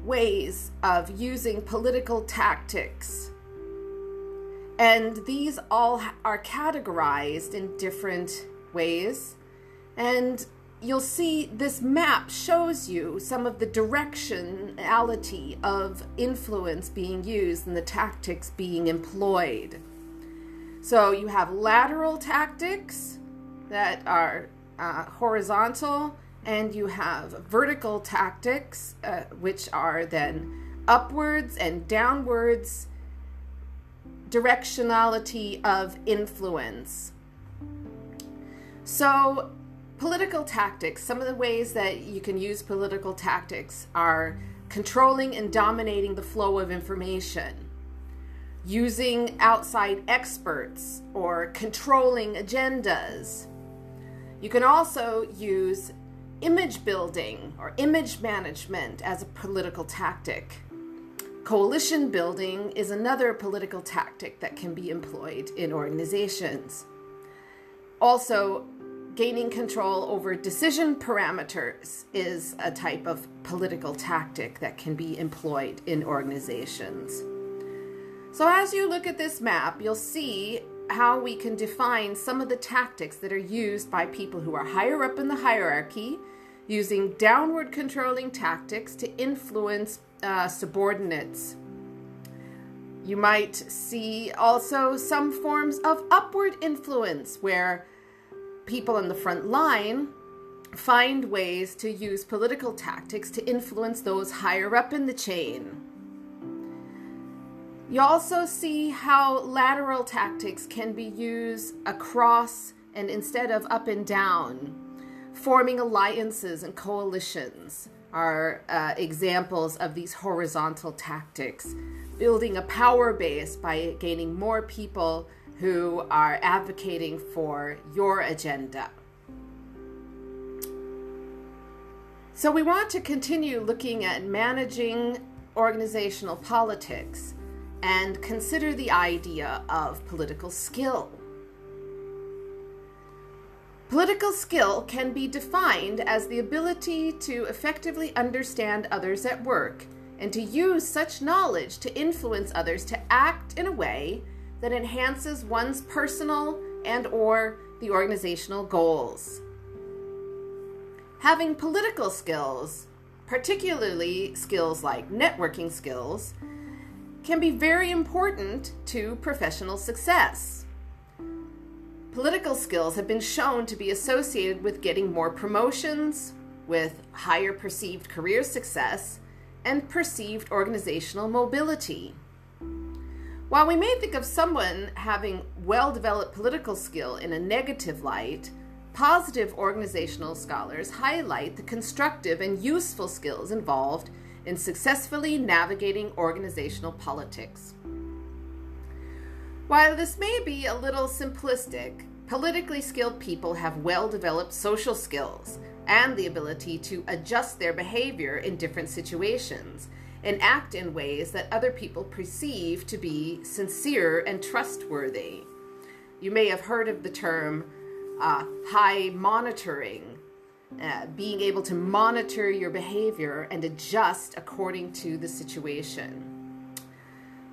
ways of using political tactics. And these all are categorized in different ways. And you'll see this map shows you some of the directionality of influence being used and the tactics being employed. So you have lateral tactics that are uh, horizontal, and you have vertical tactics, uh, which are then upwards and downwards directionality of influence. So political tactics, some of the ways that you can use political tactics are controlling and dominating the flow of information, using outside experts, or controlling agendas. You can also use image building or image management as a political tactic. Coalition building is another political tactic that can be employed in organizations. Also, gaining control over decision parameters is a type of political tactic that can be employed in organizations. So, as you look at this map, you'll see how we can define some of the tactics that are used by people who are higher up in the hierarchy, using downward controlling tactics to influence uh, subordinates. You might see also some forms of upward influence where people in the front line find ways to use political tactics to influence those higher up in the chain. You also see how lateral tactics can be used across and instead of up and down. Forming alliances and coalitions are uh, examples of these horizontal tactics. Building a power base by gaining more people who are advocating for your agenda. So, we want to continue looking at managing organizational politics and consider the idea of political skill. Political skill can be defined as the ability to effectively understand others at work and to use such knowledge to influence others to act in a way that enhances one's personal and or the organizational goals. Having political skills, particularly skills like networking skills, can be very important to professional success. Political skills have been shown to be associated with getting more promotions, with higher perceived career success, and perceived organizational mobility. While we may think of someone having well developed political skill in a negative light, positive organizational scholars highlight the constructive and useful skills involved in successfully navigating organizational politics. While this may be a little simplistic, politically skilled people have well developed social skills and the ability to adjust their behavior in different situations and act in ways that other people perceive to be sincere and trustworthy. You may have heard of the term uh, high monitoring, uh, being able to monitor your behavior and adjust according to the situation.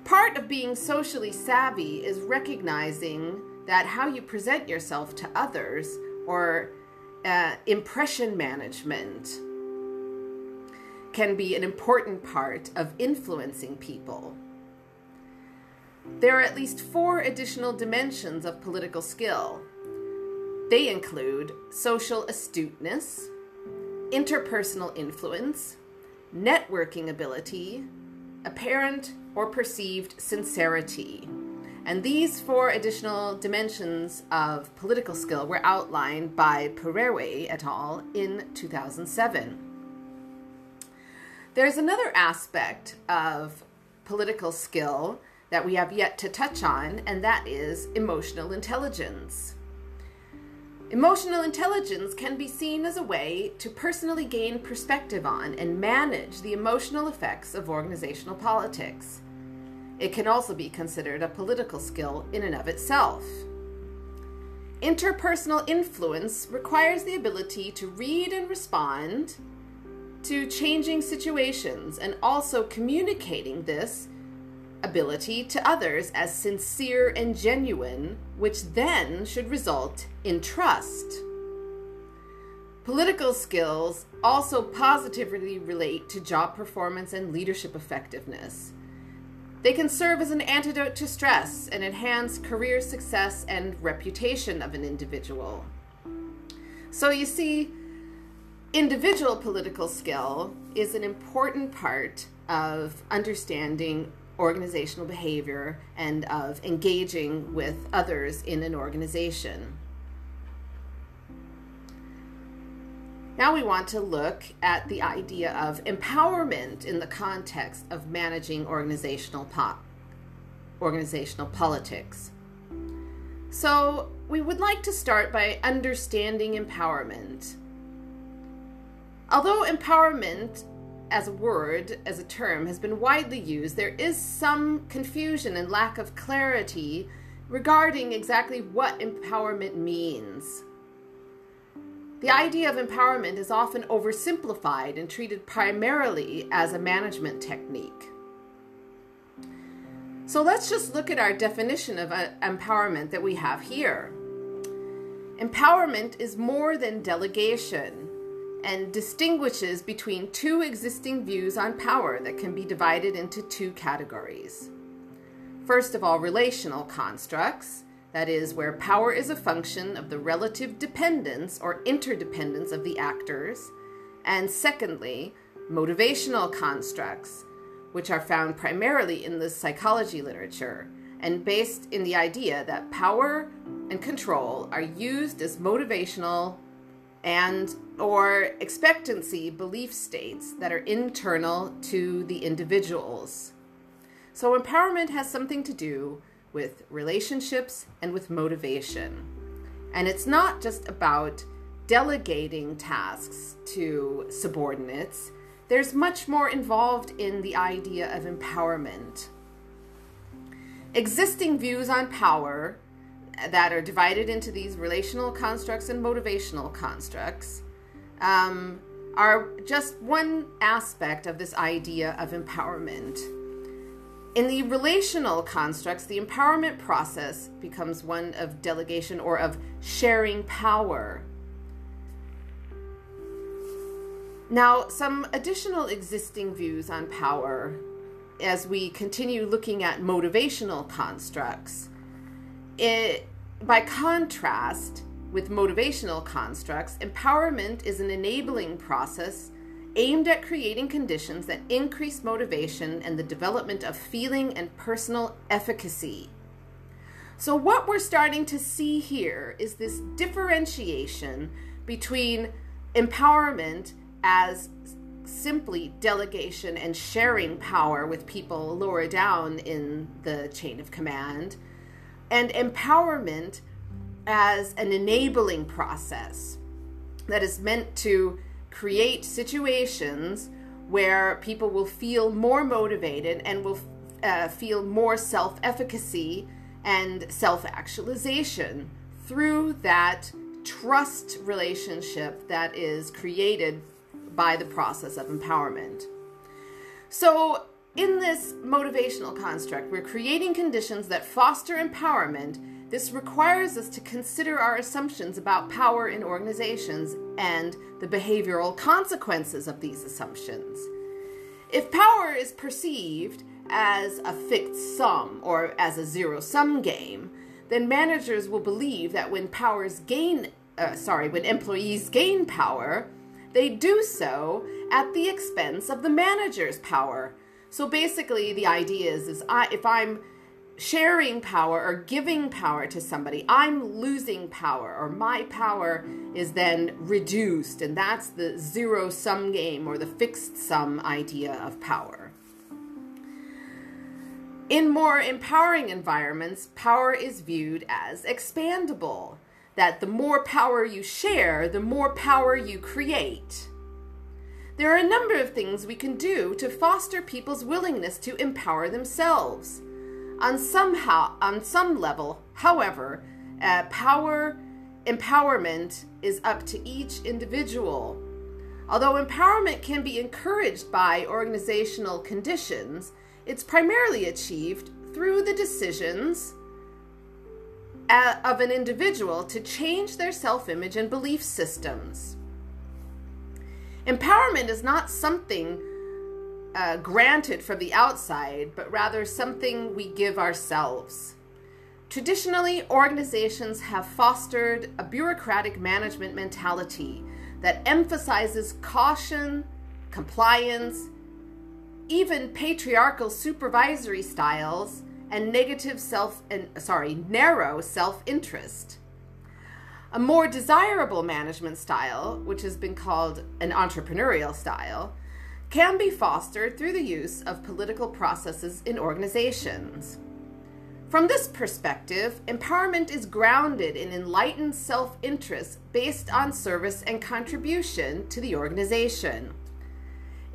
Part of being socially savvy is recognizing that how you present yourself to others or uh, impression management can be an important part of influencing people. There are at least four additional dimensions of political skill. They include social astuteness, interpersonal influence, networking ability, apparent or perceived sincerity. And these four additional dimensions of political skill were outlined by Pereira et al. in 2007. There's another aspect of political skill that we have yet to touch on, and that is emotional intelligence. Emotional intelligence can be seen as a way to personally gain perspective on and manage the emotional effects of organizational politics. It can also be considered a political skill in and of itself. Interpersonal influence requires the ability to read and respond to changing situations and also communicating this ability to others as sincere and genuine, which then should result in trust. Political skills also positively relate to job performance and leadership effectiveness. They can serve as an antidote to stress and enhance career success and reputation of an individual. So you see, individual political skill is an important part of understanding organizational behavior and of engaging with others in an organization. Now we want to look at the idea of empowerment in the context of managing organizational po- organizational politics. So, we would like to start by understanding empowerment. Although empowerment as a word, as a term, has been widely used, there is some confusion and lack of clarity regarding exactly what empowerment means. The idea of empowerment is often oversimplified and treated primarily as a management technique. So let's just look at our definition of uh, empowerment that we have here. Empowerment is more than delegation and distinguishes between two existing views on power that can be divided into two categories. First of all, relational constructs, that is, where power is a function of the relative dependence or interdependence of the actors. And secondly, motivational constructs, which are found primarily in the psychology literature and based in the idea that power and control are used as motivational and or expectancy belief states that are internal to the individuals. So empowerment has something to do with relationships and with motivation. And it's not just about delegating tasks to subordinates. There's much more involved in the idea of empowerment. Existing views on power that are divided into these relational constructs and motivational constructs um, are just one aspect of this idea of empowerment. In the relational constructs, the empowerment process becomes one of delegation or of sharing power. Now, some additional existing views on power as we continue looking at motivational constructs. It, by contrast with motivational constructs, empowerment is an enabling process aimed at creating conditions that increase motivation and the development of feeling and personal efficacy. So, what we're starting to see here is this differentiation between empowerment as simply delegation and sharing power with people lower down in the chain of command, and empowerment as an enabling process that is meant to create situations where people will feel more motivated and will uh, feel more self efficacy and self actualization through that trust relationship that is created by the process of empowerment. So, in this motivational construct, we're creating conditions that foster empowerment. This requires us to consider our assumptions about power in organizations and the behavioral consequences of these assumptions. If power is perceived as a fixed sum or as a zero sum game, then managers will believe that when powers gain, uh, sorry, when employees gain power, they do so at the expense of the manager's power. So basically, the idea is, is I, if I'm sharing power or giving power to somebody, I'm losing power, or my power is then reduced. And that's the zero sum game or the fixed sum idea of power. In more empowering environments, power is viewed as expandable that the more power you share, the more power you create. There are a number of things we can do to foster people's willingness to empower themselves. On somehow, on some level, however, uh, power empowerment is up to each individual. Although empowerment can be encouraged by organizational conditions, it's primarily achieved through the decisions of an individual to change their self image and belief systems. Empowerment is not something uh, granted from the outside, but rather something we give ourselves. Traditionally, organizations have fostered a bureaucratic management mentality that emphasizes caution, compliance, even patriarchal supervisory styles and negative self and sorry, narrow self-interest. A more desirable management style, which has been called an entrepreneurial style, can be fostered through the use of political processes in organizations. From this perspective, empowerment is grounded in enlightened self interest based on service and contribution to the organization.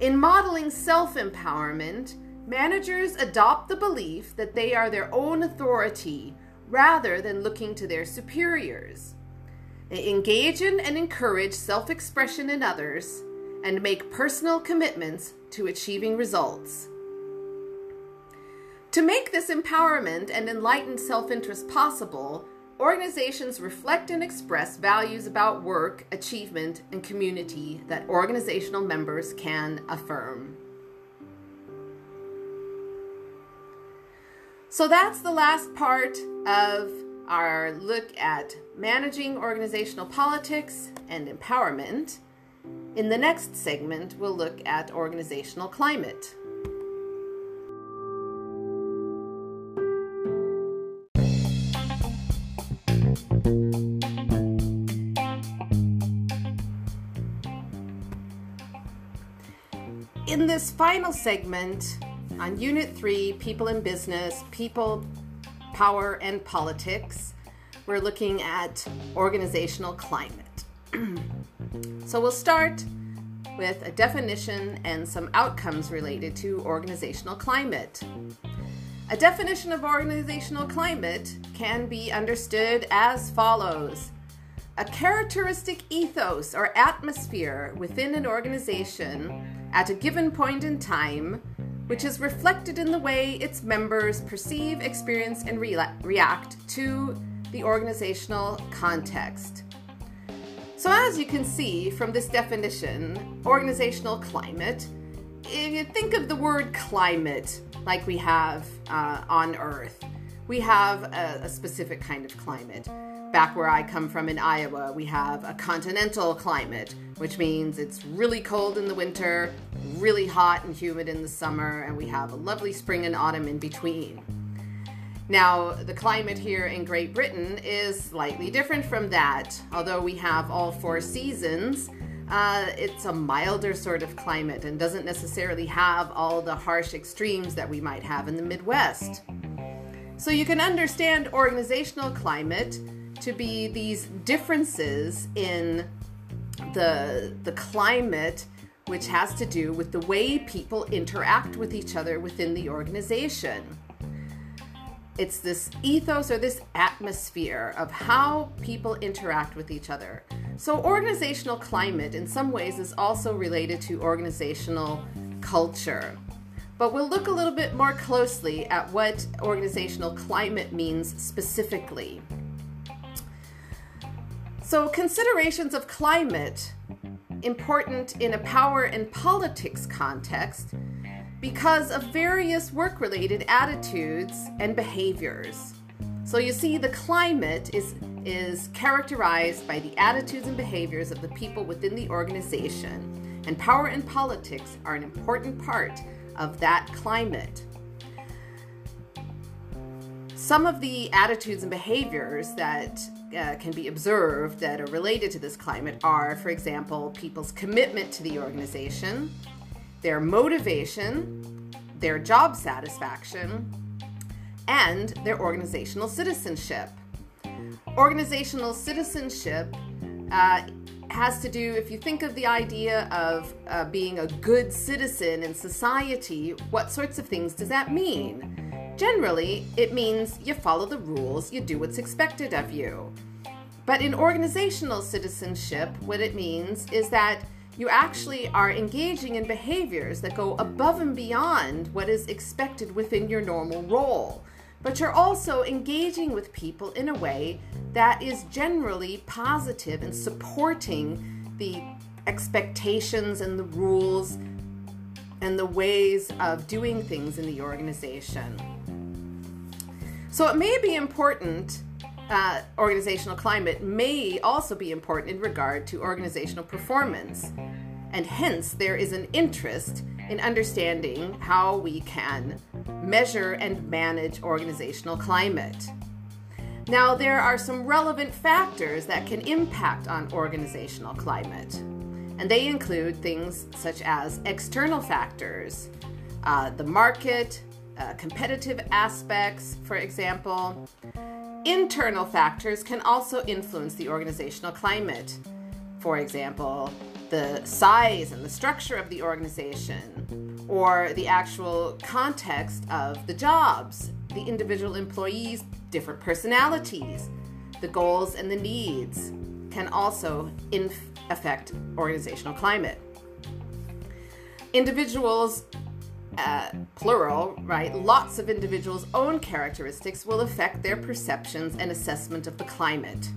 In modeling self empowerment, Managers adopt the belief that they are their own authority rather than looking to their superiors. They engage in and encourage self expression in others and make personal commitments to achieving results. To make this empowerment and enlightened self interest possible, organizations reflect and express values about work, achievement, and community that organizational members can affirm. So that's the last part of our look at managing organizational politics and empowerment. In the next segment, we'll look at organizational climate. In this final segment, on Unit 3, People in Business, People, Power, and Politics, we're looking at organizational climate. (clears throat) so we'll start with a definition and some outcomes related to organizational climate. A definition of organizational climate can be understood as follows a characteristic ethos or atmosphere within an organization at a given point in time, which is reflected in the way its members perceive, experience, and re- react to the organizational context. So, as you can see from this definition, organizational climate, if you think of the word climate like we have uh, on Earth, we have a, a specific kind of climate back where I come from in Iowa, we have a continental climate, which means it's really cold in the winter, really hot and humid in the summer, and we have a lovely spring and autumn in between. Now, the climate here in Great Britain is slightly different from that. Although we have all four seasons, uh, it's a milder sort of climate and doesn't necessarily have all the harsh extremes that we might have in the Midwest. So you can understand organizational climate to be these differences in the the climate which has to do with the way people interact with each other within the organization. It's this ethos or this atmosphere of how people interact with each other. So, organizational climate, in some ways, is also related to organizational culture. But we'll look a little bit more closely at what organizational climate means specifically. So, considerations of climate important in a power and politics context because of various work related attitudes and behaviors. So you see the climate is is characterized by the attitudes and behaviors of the people within the organization and power and politics are an important part of that climate. Some of the attitudes and behaviors that uh, can be observed that are related to this climate are, for example, people's commitment to the organization, their motivation, their job satisfaction, and their organizational citizenship. Organizational citizenship uh, has to do, if you think of the idea of uh, being a good citizen in society, what sorts of things does that mean? Generally, it means you follow the rules, you do what's expected of you. But in organizational citizenship, what it means is that you actually are engaging in behaviors that go above and beyond what is expected within your normal role. But you're also engaging with people in a way that is generally positive and supporting the expectations and the rules and the ways of doing things in the organization. So it may be important, uh, organizational climate may also be important in regard to organizational performance. And hence, there is an interest in understanding how we can measure and manage organizational climate. Now, there are some relevant factors that can impact on organizational climate, and they include things such as external factors, uh, the market, uh, competitive aspects, for example. Internal factors can also influence the organizational climate. For example, the size and the structure of the organization, or the actual context of the jobs, the individual employees' different personalities, the goals and the needs can also inf- affect organizational climate. Individuals uh, plural, right, lots of individuals' own characteristics will affect their perceptions and assessment of the climate.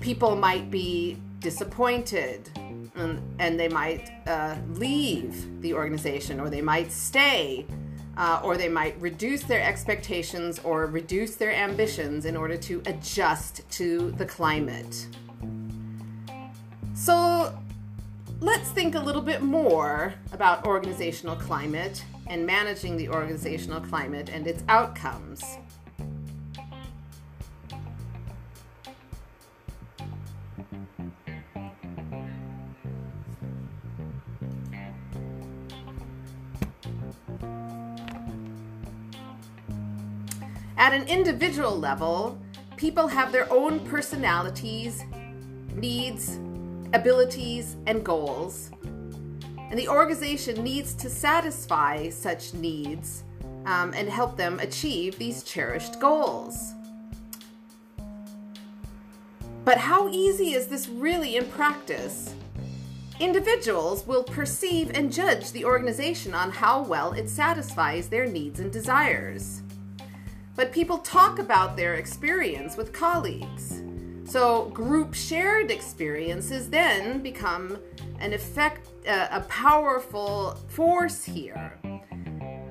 People might be disappointed and, and they might uh, leave the organization or they might stay uh, or they might reduce their expectations or reduce their ambitions in order to adjust to the climate. So, let's think a little bit more about organizational climate and managing the organizational climate and its outcomes. At an individual level, people have their own personalities, needs, abilities, and goals. And the organization needs to satisfy such needs um, and help them achieve these cherished goals. But how easy is this really in practice? Individuals will perceive and judge the organization on how well it satisfies their needs and desires. But people talk about their experience with colleagues. So, group shared experiences then become an effect, uh, a powerful force here.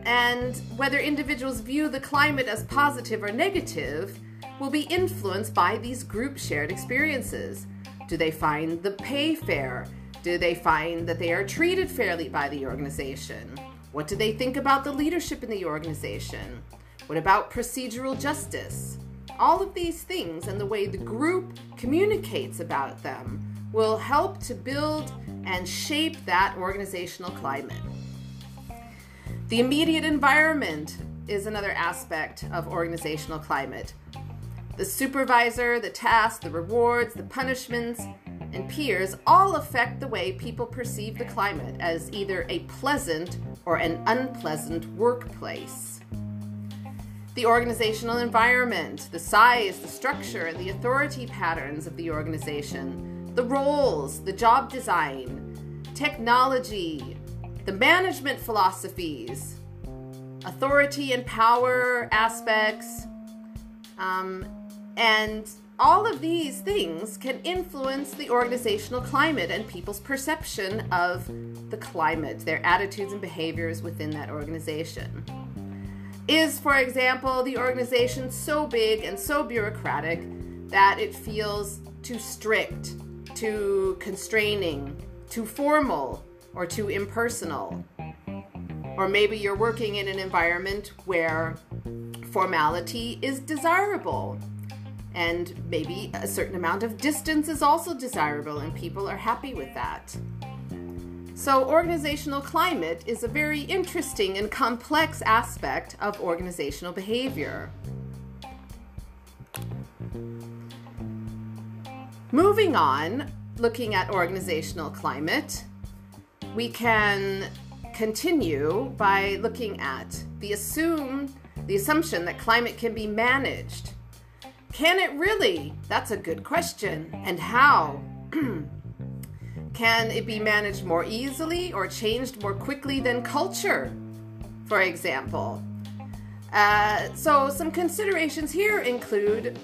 And whether individuals view the climate as positive or negative will be influenced by these group shared experiences. Do they find the pay fair? Do they find that they are treated fairly by the organization? What do they think about the leadership in the organization? What about procedural justice? All of these things and the way the group communicates about them will help to build and shape that organizational climate. The immediate environment is another aspect of organizational climate. The supervisor, the tasks, the rewards, the punishments, and peers all affect the way people perceive the climate as either a pleasant or an unpleasant workplace. The organizational environment, the size, the structure, the authority patterns of the organization, the roles, the job design, technology, the management philosophies, authority and power aspects, um, and all of these things can influence the organizational climate and people's perception of the climate, their attitudes and behaviors within that organization. Is, for example, the organization so big and so bureaucratic that it feels too strict, too constraining, too formal, or too impersonal? Or maybe you're working in an environment where formality is desirable and maybe a certain amount of distance is also desirable, and people are happy with that. So, organizational climate is a very interesting and complex aspect of organizational behavior. Moving on, looking at organizational climate, we can continue by looking at the assume the assumption that climate can be managed can it really? That's a good question. And how? (clears throat) Can it be managed more easily or changed more quickly than culture, for example? Uh, so, some considerations here include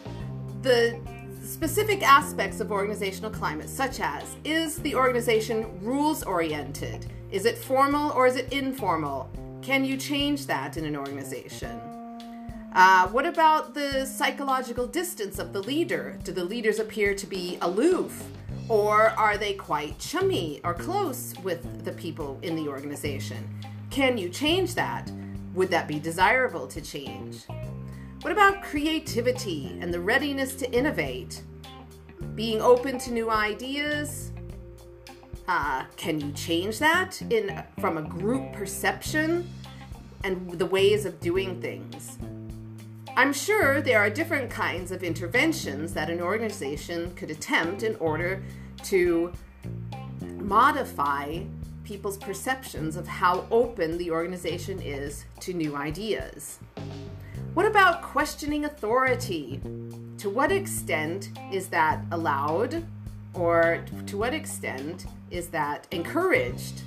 the specific aspects of organizational climate, such as is the organization rules oriented? Is it formal or is it informal? Can you change that in an organization? Uh, what about the psychological distance of the leader? Do the leaders appear to be aloof? Or are they quite chummy or close with the people in the organization? Can you change that? Would that be desirable to change? What about creativity and the readiness to innovate? Being open to new ideas? Uh, can you change that in from a group perception and the ways of doing things? I'm sure there are different kinds of interventions that an organization could attempt in order to modify people's perceptions of how open the organization is to new ideas. What about questioning authority? To what extent is that allowed, or to what extent is that encouraged?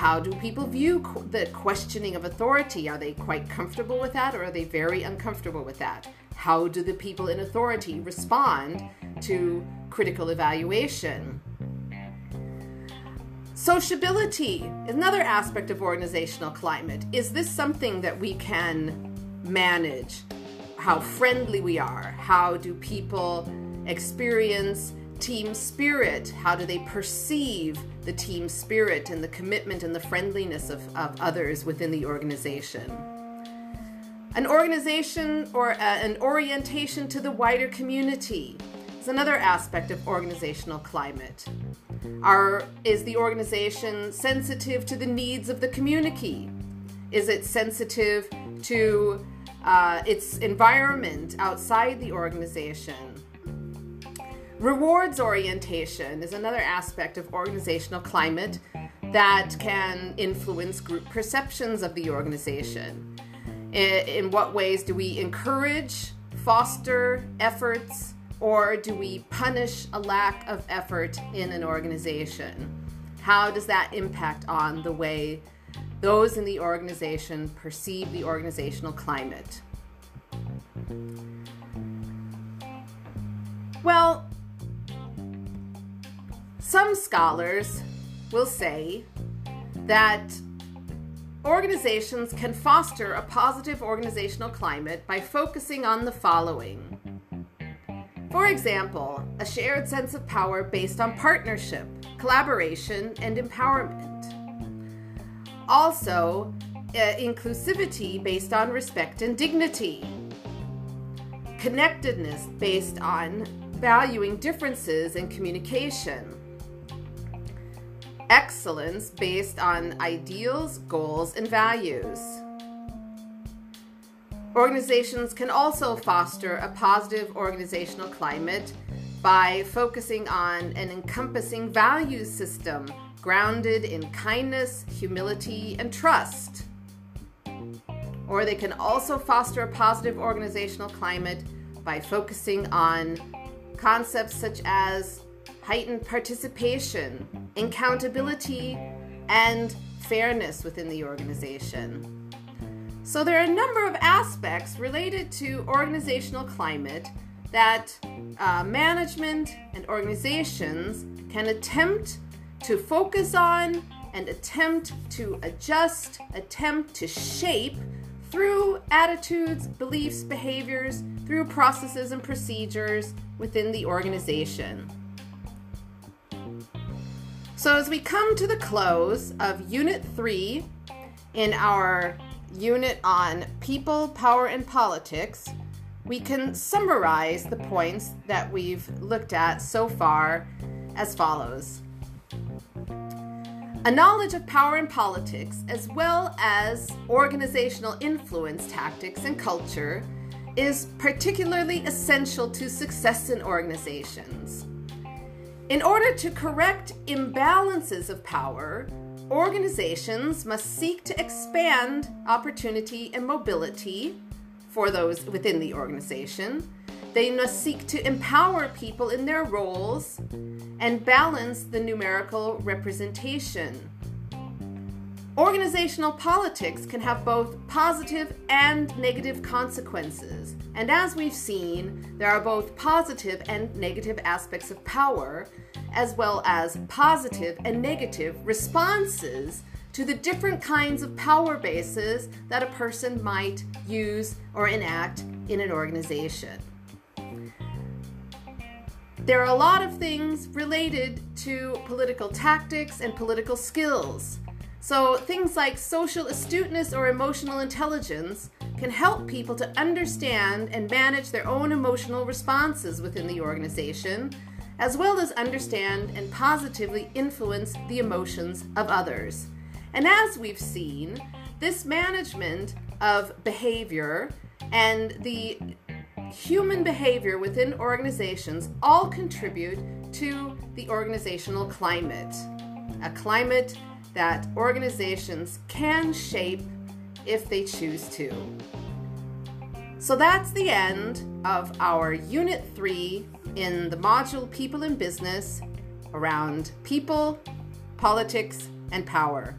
How do people view the questioning of authority? Are they quite comfortable with that or are they very uncomfortable with that? How do the people in authority respond to critical evaluation? Sociability another aspect of organizational climate. Is this something that we can manage? How friendly we are? How do people experience team spirit? How do they perceive the team spirit and the commitment and the friendliness of, of others within the organization? An organization or a, an orientation to the wider community is another aspect of organizational climate. Are, is the organization sensitive to the needs of the community? Is it sensitive to uh, its environment outside the organization? Rewards orientation is another aspect of organizational climate that can influence group perceptions of the organization. In what ways do we encourage, foster efforts, or do we punish a lack of effort in an organization? How does that impact on the way those in the organization perceive the organizational climate? Well, some scholars will say that organizations can foster a positive organizational climate by focusing on the following. For example, a shared sense of power based on partnership, collaboration, and empowerment. Also, uh, inclusivity based on respect and dignity. Connectedness based on valuing differences in communication excellence based on ideals, goals, and values. Organizations can also foster a positive organizational climate by focusing on an encompassing value system grounded in kindness, humility, and trust. Or they can also foster a positive organizational climate by focusing on concepts such as heightened participation, accountability, and fairness within the organization. So, there are a number of aspects related to organizational climate that uh, management and organizations can attempt to focus on and attempt to adjust, attempt to shape through attitudes, beliefs, behaviors, through processes and procedures within the organization. So, as we come to the close of Unit 3 in our unit on people, power, and politics, we can summarize the points that we've looked at so far as follows A knowledge of power and politics, as well as organizational influence tactics and culture, is particularly essential to success in organizations. In order to correct imbalances of power, organizations must seek to expand opportunity and mobility for those within the organization. They must seek to empower people in their roles and balance the numerical representation. Organizational politics can have both positive and negative consequences. And as we've seen, there are both positive and negative aspects of power, as well as positive and negative responses to the different kinds of power bases that a person might use or enact in an organization. There are a lot of things related to political tactics and political skills. So, things like social astuteness or emotional intelligence can help people to understand and manage their own emotional responses within the organization, as well as understand and positively influence the emotions of others. And as we've seen, this management of behavior and the human behavior within organizations all contribute to the organizational climate. A climate that organizations can shape if they choose to. So that's the end of our Unit 3 in the module People in Business around people, politics, and power.